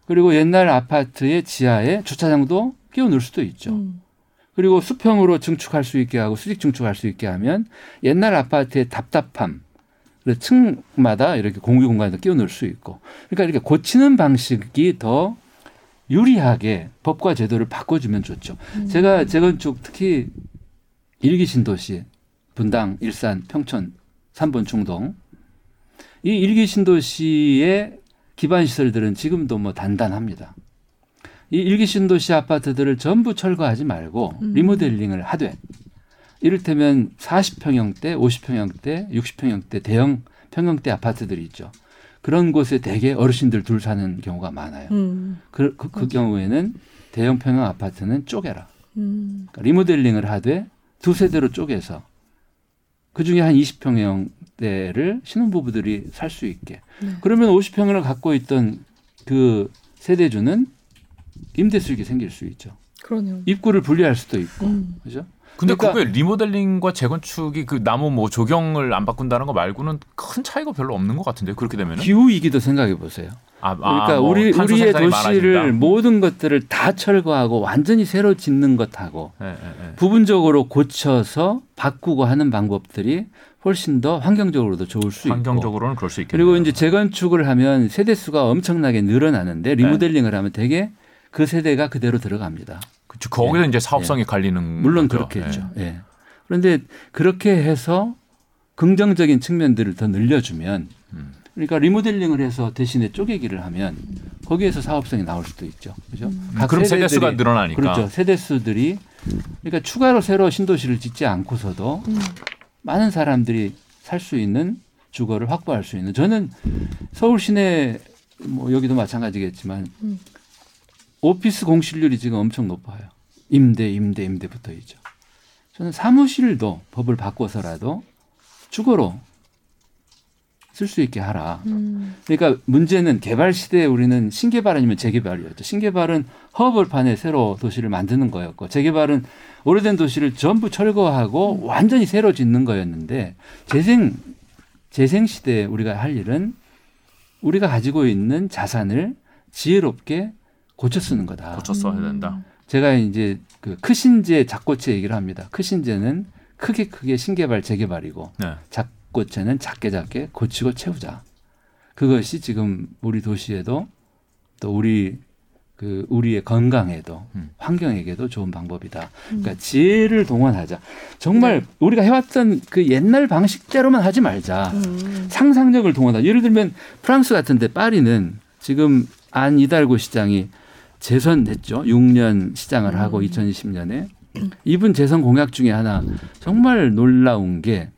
그리고 옛날 아파트의 지하에 주차장도 끼워 넣을 수도 있죠. 음. 그리고 수평으로 증축할 수 있게 하고 수직 증축할 수 있게 하면 옛날 아파트의 답답함, 그 층마다 이렇게 공유 공간에도 끼워 넣을 수 있고, 그러니까 이렇게 고치는 방식이 더 유리하게 법과 제도를 바꿔주면 좋죠. 제가 재건축 특히 일기 신도시, 분당, 일산, 평촌, 삼본 충동 이 일기 신도시의 기반 시설들은 지금도 뭐 단단합니다. 이 일기 신도시 아파트들을 전부 철거하지 말고 음. 리모델링을 하되 이를테면 40평형대, 50평형대, 60평형대 대형 평형대 아파트들이 있죠. 그런 곳에 대개 어르신들 둘 사는 경우가 많아요. 음. 그, 그, 그 경우에는 대형 평형 아파트는 쪼개라. 음. 그러니까 리모델링을 하되 두 세대로 쪼개서 그 중에 한 20평형대를 신혼부부들이 살 수 있게. 네. 그러면 50평을 갖고 있던 그 세대주는 임대 수익이 생길 수 있죠. 그러네요. 입구를 분리할 수도 있고. 음. 그죠? 근데 그러니까- 그게 리모델링과 재건축이 그 나무 뭐 조경을 안 바꾼다는 거 말고는 큰 차이가 별로 없는 것 같은데 그렇게 되면은 기후 위기도 생각해 보세요. 아, 아, 그러니까 뭐 우리 우리의 도시를 많아진다. 모든 것들을 다 철거하고 완전히 새로 짓는 것하고 예, 예, 예. 부분적으로 고쳐서 바꾸고 하는 방법들이 훨씬 더 환경적으로도 좋을 수 있고 환경적으로는 그럴 수 있겠네요. 그리고 이제 재건축을 하면 세대 수가 엄청나게 늘어나는데 리모델링을 하면 되게 그 세대가 그대로 들어갑니다. 그쵸, 거기서 이제 사업성이 갈리는 물론 거죠. 그렇겠죠. 예. 그런데 그렇게 해서 긍정적인 측면들을 더 늘려주면 음. 그러니까 리모델링을 해서 대신에 쪼개기를 하면 거기에서 사업성이 나올 수도 있죠. 그죠? 음, 그럼 세대 수가 늘어나니까. 그렇죠. 세대 수들이 그러니까 추가로 새로 신도시를 짓지 않고서도 음. 많은 사람들이 살 수 있는 주거를 확보할 수 있는 저는 서울 시내 뭐 여기도 마찬가지겠지만 음. 오피스 공실률이 지금 엄청 높아요. 임대, 임대, 임대 붙어 있죠. 저는 사무실도 법을 바꿔서라도 주거로 쓸 수 있게 하라. 음. 그러니까 문제는 개발 시대에 우리는 신개발 아니면 재개발이었죠. 신개발은 허벌판에 새로 도시를 만드는 거였고 재개발은 오래된 도시를 전부 철거하고 완전히 새로 짓는 거였는데 재생 재생 시대에 우리가 할 일은 우리가 가지고 있는 자산을 지혜롭게 고쳐 쓰는 거다. 고쳐 써야 된다. 제가 이제 그 크신제 작고체 얘기를 합니다. 크신제는 크게 크게 신개발 재개발이고 네. 작고체는 작게 작게 고치고 채우자. 그것이 지금 우리 도시에도 또 우리 그 우리의 건강에도 음. 환경에게도 좋은 방법이다. 그러니까 지혜를 동원하자. 정말 우리가 해왔던 그 옛날 방식대로만 하지 말자. 음. 상상력을 동원하자. 예를 들면 프랑스 같은데 파리는 지금 안 이달고 시장이 재선됐죠. 6년 시장을 하고 2020년에 이분 재선 공약 중에 하나 정말 놀라운 게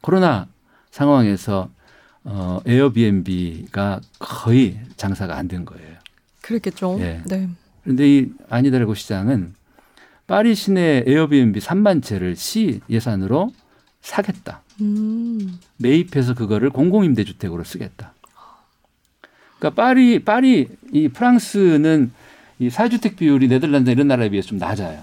코로나 상황에서 어, 에어비앤비가 거의 장사가 안 된 거예요. 그랬겠죠. 예. 네. 그런데 이 아니다르고 시장은 파리 시내 에어비앤비 3만 채를 시 예산으로 사겠다. 음. 매입해서 그거를 공공임대주택으로 쓰겠다. 그러니까 파리 파리 이 프랑스는 이 사회주택 비율이 네덜란드 이런 나라에 비해서 좀 낮아요.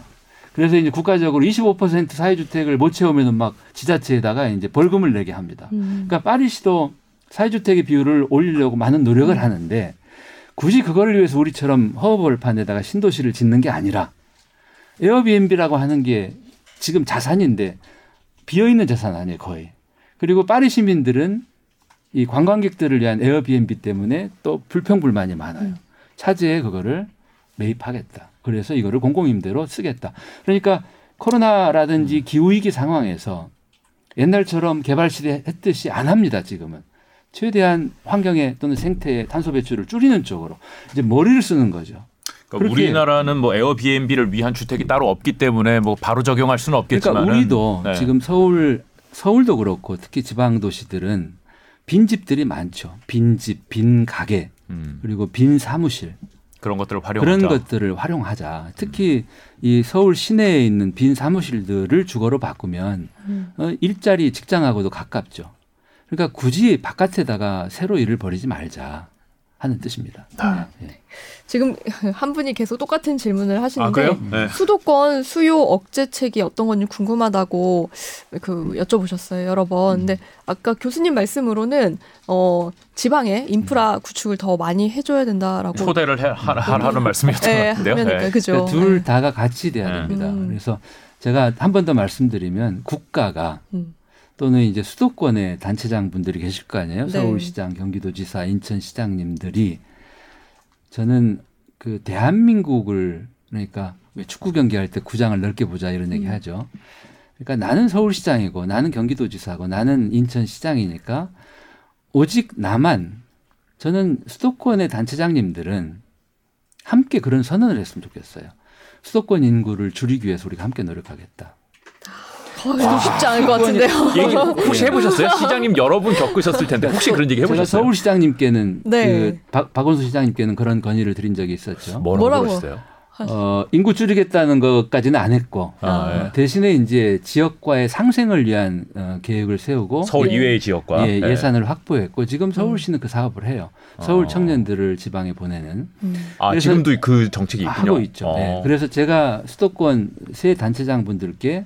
그래서 이제 국가적으로 25% 사회주택을 못 채우면은 막 지자체에다가 이제 벌금을 내게 합니다. 음. 그러니까 파리시도 사회주택의 비율을 올리려고 많은 노력을 하는데 굳이 그거를 위해서 우리처럼 허벌판에다가 신도시를 짓는 게 아니라 에어비앤비라고 하는 게 지금 자산인데 비어 있는 자산 아니에요 거의. 그리고 파리 시민들은 이 관광객들을 위한 에어비앤비 때문에 또 불평불만이 많아요. 차제에 그거를 매입하겠다. 그래서 이거를 공공임대로 쓰겠다. 그러니까 코로나라든지 기후위기 상황에서 옛날처럼 개발 시대 했듯이 안 합니다. 지금은 최대한 환경에 또는 생태의 탄소 배출을 줄이는 쪽으로 이제 머리를 쓰는 거죠. 그러니까 우리나라는 뭐 에어비앤비를 위한 주택이 따로 없기 때문에 뭐 바로 적용할 수는 없겠지만 그러니까 우리도 네. 지금 서울 서울도 그렇고 특히 지방 도시들은 빈 집들이 많죠. 빈 집, 빈 가게, 음, 그리고 빈 사무실 그런 것들을 활용하자. 그런 것들을 활용하자. 특히 이 서울 시내에 있는 빈 사무실들을 주거로 바꾸면 음. 어, 일자리 직장하고도 가깝죠. 그러니까 굳이 바깥에다가 새로 일을 벌이지 말자 하는 뜻입니다. 예. 지금 한 분이 계속 똑같은 질문을 하시는데 아 그래요? 네. 수도권 수요 억제책이 어떤 건지 궁금하다고 그 여쭤보셨어요 여러 번. 근데 아까 교수님 말씀으로는 어 지방에 인프라 구축을 더 많이 해줘야 된다라고. 초대를 해, 하, 하라는 말씀이었던 것 네, 네. 그죠. 그러니까 둘 네. 다가 같이 돼야 네. 됩니다. 음. 그래서 제가 한 번 더 말씀드리면 국가가 음. 또는 이제 수도권의 단체장 분들이 계실 거 아니에요. 네. 서울시장, 경기도지사, 인천시장님들이 저는 그 대한민국을 그러니까 왜 축구 경기할 때 구장을 넓게 보자 이런 얘기 음. 하죠. 그러니까 나는 서울시장이고 나는 경기도지사고 나는 인천시장이니까 오직 나만 저는 수도권의 단체장님들은 함께 그런 선언을 했으면 좋겠어요. 수도권 인구를 줄이기 위해서 우리가 함께 노력하겠다. 아, 쉽지 않을 것 같은데요. 얘기 혹시 해보셨어요? 시장님 여러 분 겪으셨을 텐데 혹시 그런 얘기 제가 해보셨어요? 서울 시장님께는 네. 그 박, 박원순 시장님께는 그런 건의를 드린 적이 있었죠. 뭐라고, 뭐라고? 그러셨어요? 어, 인구 줄이겠다는 것까지는 안 했고 아, 어, 예. 대신에 이제 지역과의 상생을 위한 어, 계획을 세우고 서울 예. 이외의 지역과 예, 네. 예산을 확보했고 지금 서울시는 그 사업을 해요. 서울 어. 청년들을 지방에 보내는 음. 아 지금도 그 정책이 있군요. 하고 있죠. 어. 예. 그래서 제가 수도권 새 단체장 분들께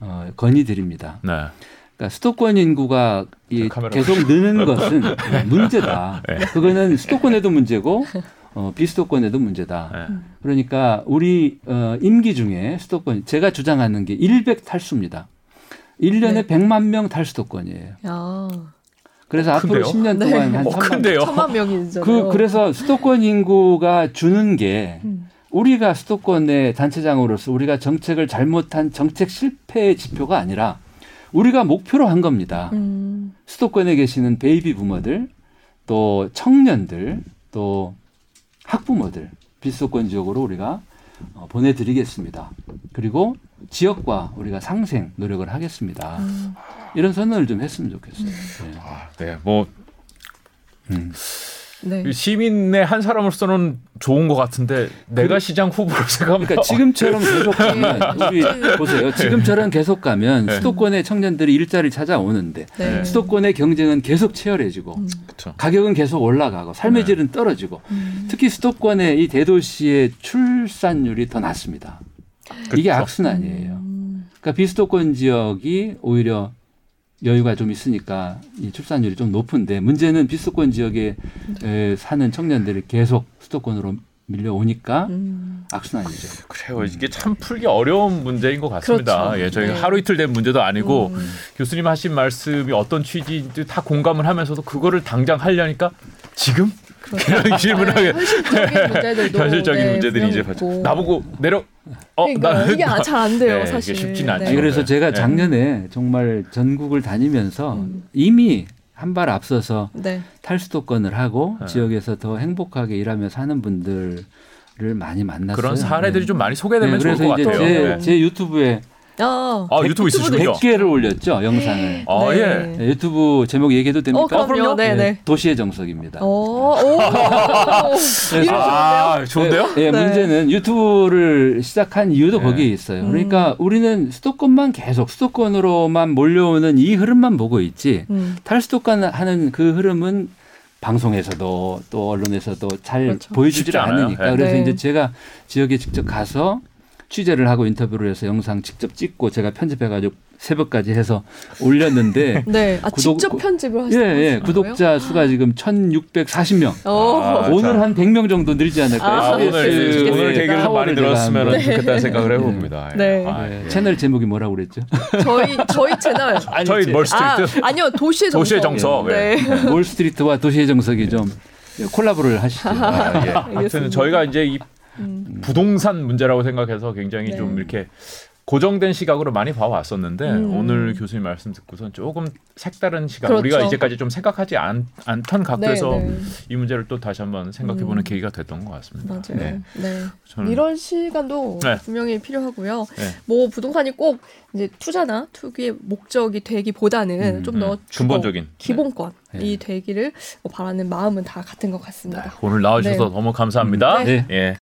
어, 건의드립니다. 네. 그러니까 수도권 인구가 이 계속 느는 것은 문제다. 네. 그거는 수도권에도 문제고 어, 비수도권에도 문제다. 네. 그러니까 우리 어, 임기 중에 수도권 제가 주장하는 게 100 탈수입니다. 1년에 네. 100만 명 탈수도권이에요. 야, 그래서 어, 앞으로 큰데요? 10년 네. 동안 한 어, 3만 큰데요? 천만 명이잖아요. 그 그래서 수도권 인구가 주는 게 음. 우리가 수도권의 단체장으로서 우리가 정책을 잘못한 정책 실패의 지표가 아니라 우리가 목표로 한 겁니다. 음. 수도권에 계시는 베이비 부모들 또 청년들 또 학부모들 비수도권 지역으로 우리가 어, 보내드리겠습니다. 그리고 지역과 우리가 상생 노력을 하겠습니다. 음. 이런 선언을 좀 했으면 좋겠어요. 네. 아, 네. 뭐 음. 네. 시민의 한 사람으로서는 좋은 것 같은데 내가 시장 후보로 생각하면 그러니까 지금처럼 계속 가면 네. 우리 보세요. 지금처럼 계속 가면 네. 수도권의 청년들이 일자리 찾아오는데 네. 수도권의 경쟁은 계속 치열해지고 음. 가격은 계속 올라가고 삶의 네. 질은 떨어지고 음. 특히 수도권의 이 대도시의 출산율이 더 낮습니다. 이게 그렇죠. 악순환이에요. 음. 그러니까 비수도권 지역이 오히려 여유가 좀 있으니까 이 출산율이 좀 높은데 문제는 비수도권 지역에 에, 사는 청년들이 계속 수도권으로 밀려오니까 음. 악순환이죠. 그래요. 이게 참 풀기 어려운 문제인 것 같습니다. 그렇죠. 예, 저희가 네. 하루 이틀 된 문제도 아니고 음. 교수님 하신 말씀이 어떤 취지인지 다 공감을 하면서도 그거를 당장 하려니까 지금 그런 질문을 하게 현실적인 문제들도 현실적인 네, 문제들이 이제. 나보고 내려 어 그러니까 나- 이게 잘안 돼요 네, 사실. 쉽진 않죠. 아니, 그래서 네. 제가 네. 작년에 정말 전국을 다니면서 음. 이미 한 발 앞서서 네. 탈수도권을 하고 네. 지역에서 더 행복하게 일하며 사는 분들을 많이 만났어요. 그런 사례들이 네. 좀 많이 소개되면 네, 좋을 그래서 것 이제 같아요. 제, 네. 제 유튜브에 아, 아 유튜브 있으시군요. 100개를 올렸죠 영상을. 아 네. 예. 네, 유튜브 제목 얘기해도 됩니까? 어, 그럼요. 그럼요. 네, 네. 도시의 정석입니다. 어, 오. 그래서 아 좋은데요? 예, 네. 문제는 유튜브를 시작한 이유도 네. 거기에 있어요. 음. 그러니까 우리는 수도권만 계속 수도권으로만 몰려오는 이 흐름만 보고 있지 음. 탈수도권 하는 그 흐름은 방송에서도 또 언론에서도 잘 그렇죠. 보여주질. 않으니까 네. 그래서 네. 이제 제가 지역에 직접 가서 취재를 하고 인터뷰를 해서 영상 직접 찍고 제가 편집해가지고 새벽까지 해서 올렸는데 네. 아, 구독- 직접 편집을 하시는 예, 예, 거예요? 구독자 수가 지금 1,640명. 어. 아, 오늘 자. 한 100명 정도 늘지 않을까. 아, 아, 오늘 네, 오늘 네. 계기를 좀 많이 들었으면 제가 좋겠다는 생각을 해 봅니다. 예. 네. 아, 네, 예. 채널 제목이 뭐라고 그랬죠? 저희 저희 채널. 저희 멀 아, 스트리트 아 니요. 도시의 정석. 도시의 정석. 예. 네. 월스트리트와 도시의 정석이 좀 콜라보를 하시죠. 아, 예. 하여튼. 저희가 이제 이 음. 부동산 문제라고 생각해서 굉장히 네. 좀 이렇게 고정된 시각으로 많이 봐왔었는데 음. 오늘 교수님 말씀 듣고선 조금 색다른 시각 그렇죠. 우리가 이제까지 좀 생각하지 않, 않던 각도에서 네, 네. 이 문제를 또 다시 한번 생각해보는 음. 계기가 됐던 것 같습니다. 맞아요. 네. 네. 저는 이런 시간도 네. 분명히 필요하고요. 네. 뭐 부동산이 꼭 이제 투자나 투기의 목적이 되기보다는 음, 좀더 음, 근본적인 기본권이 네. 되기를 바라는 마음은 다 같은 것 같습니다. 오늘 나와주셔서 네. 너무 감사합니다. 네. 예.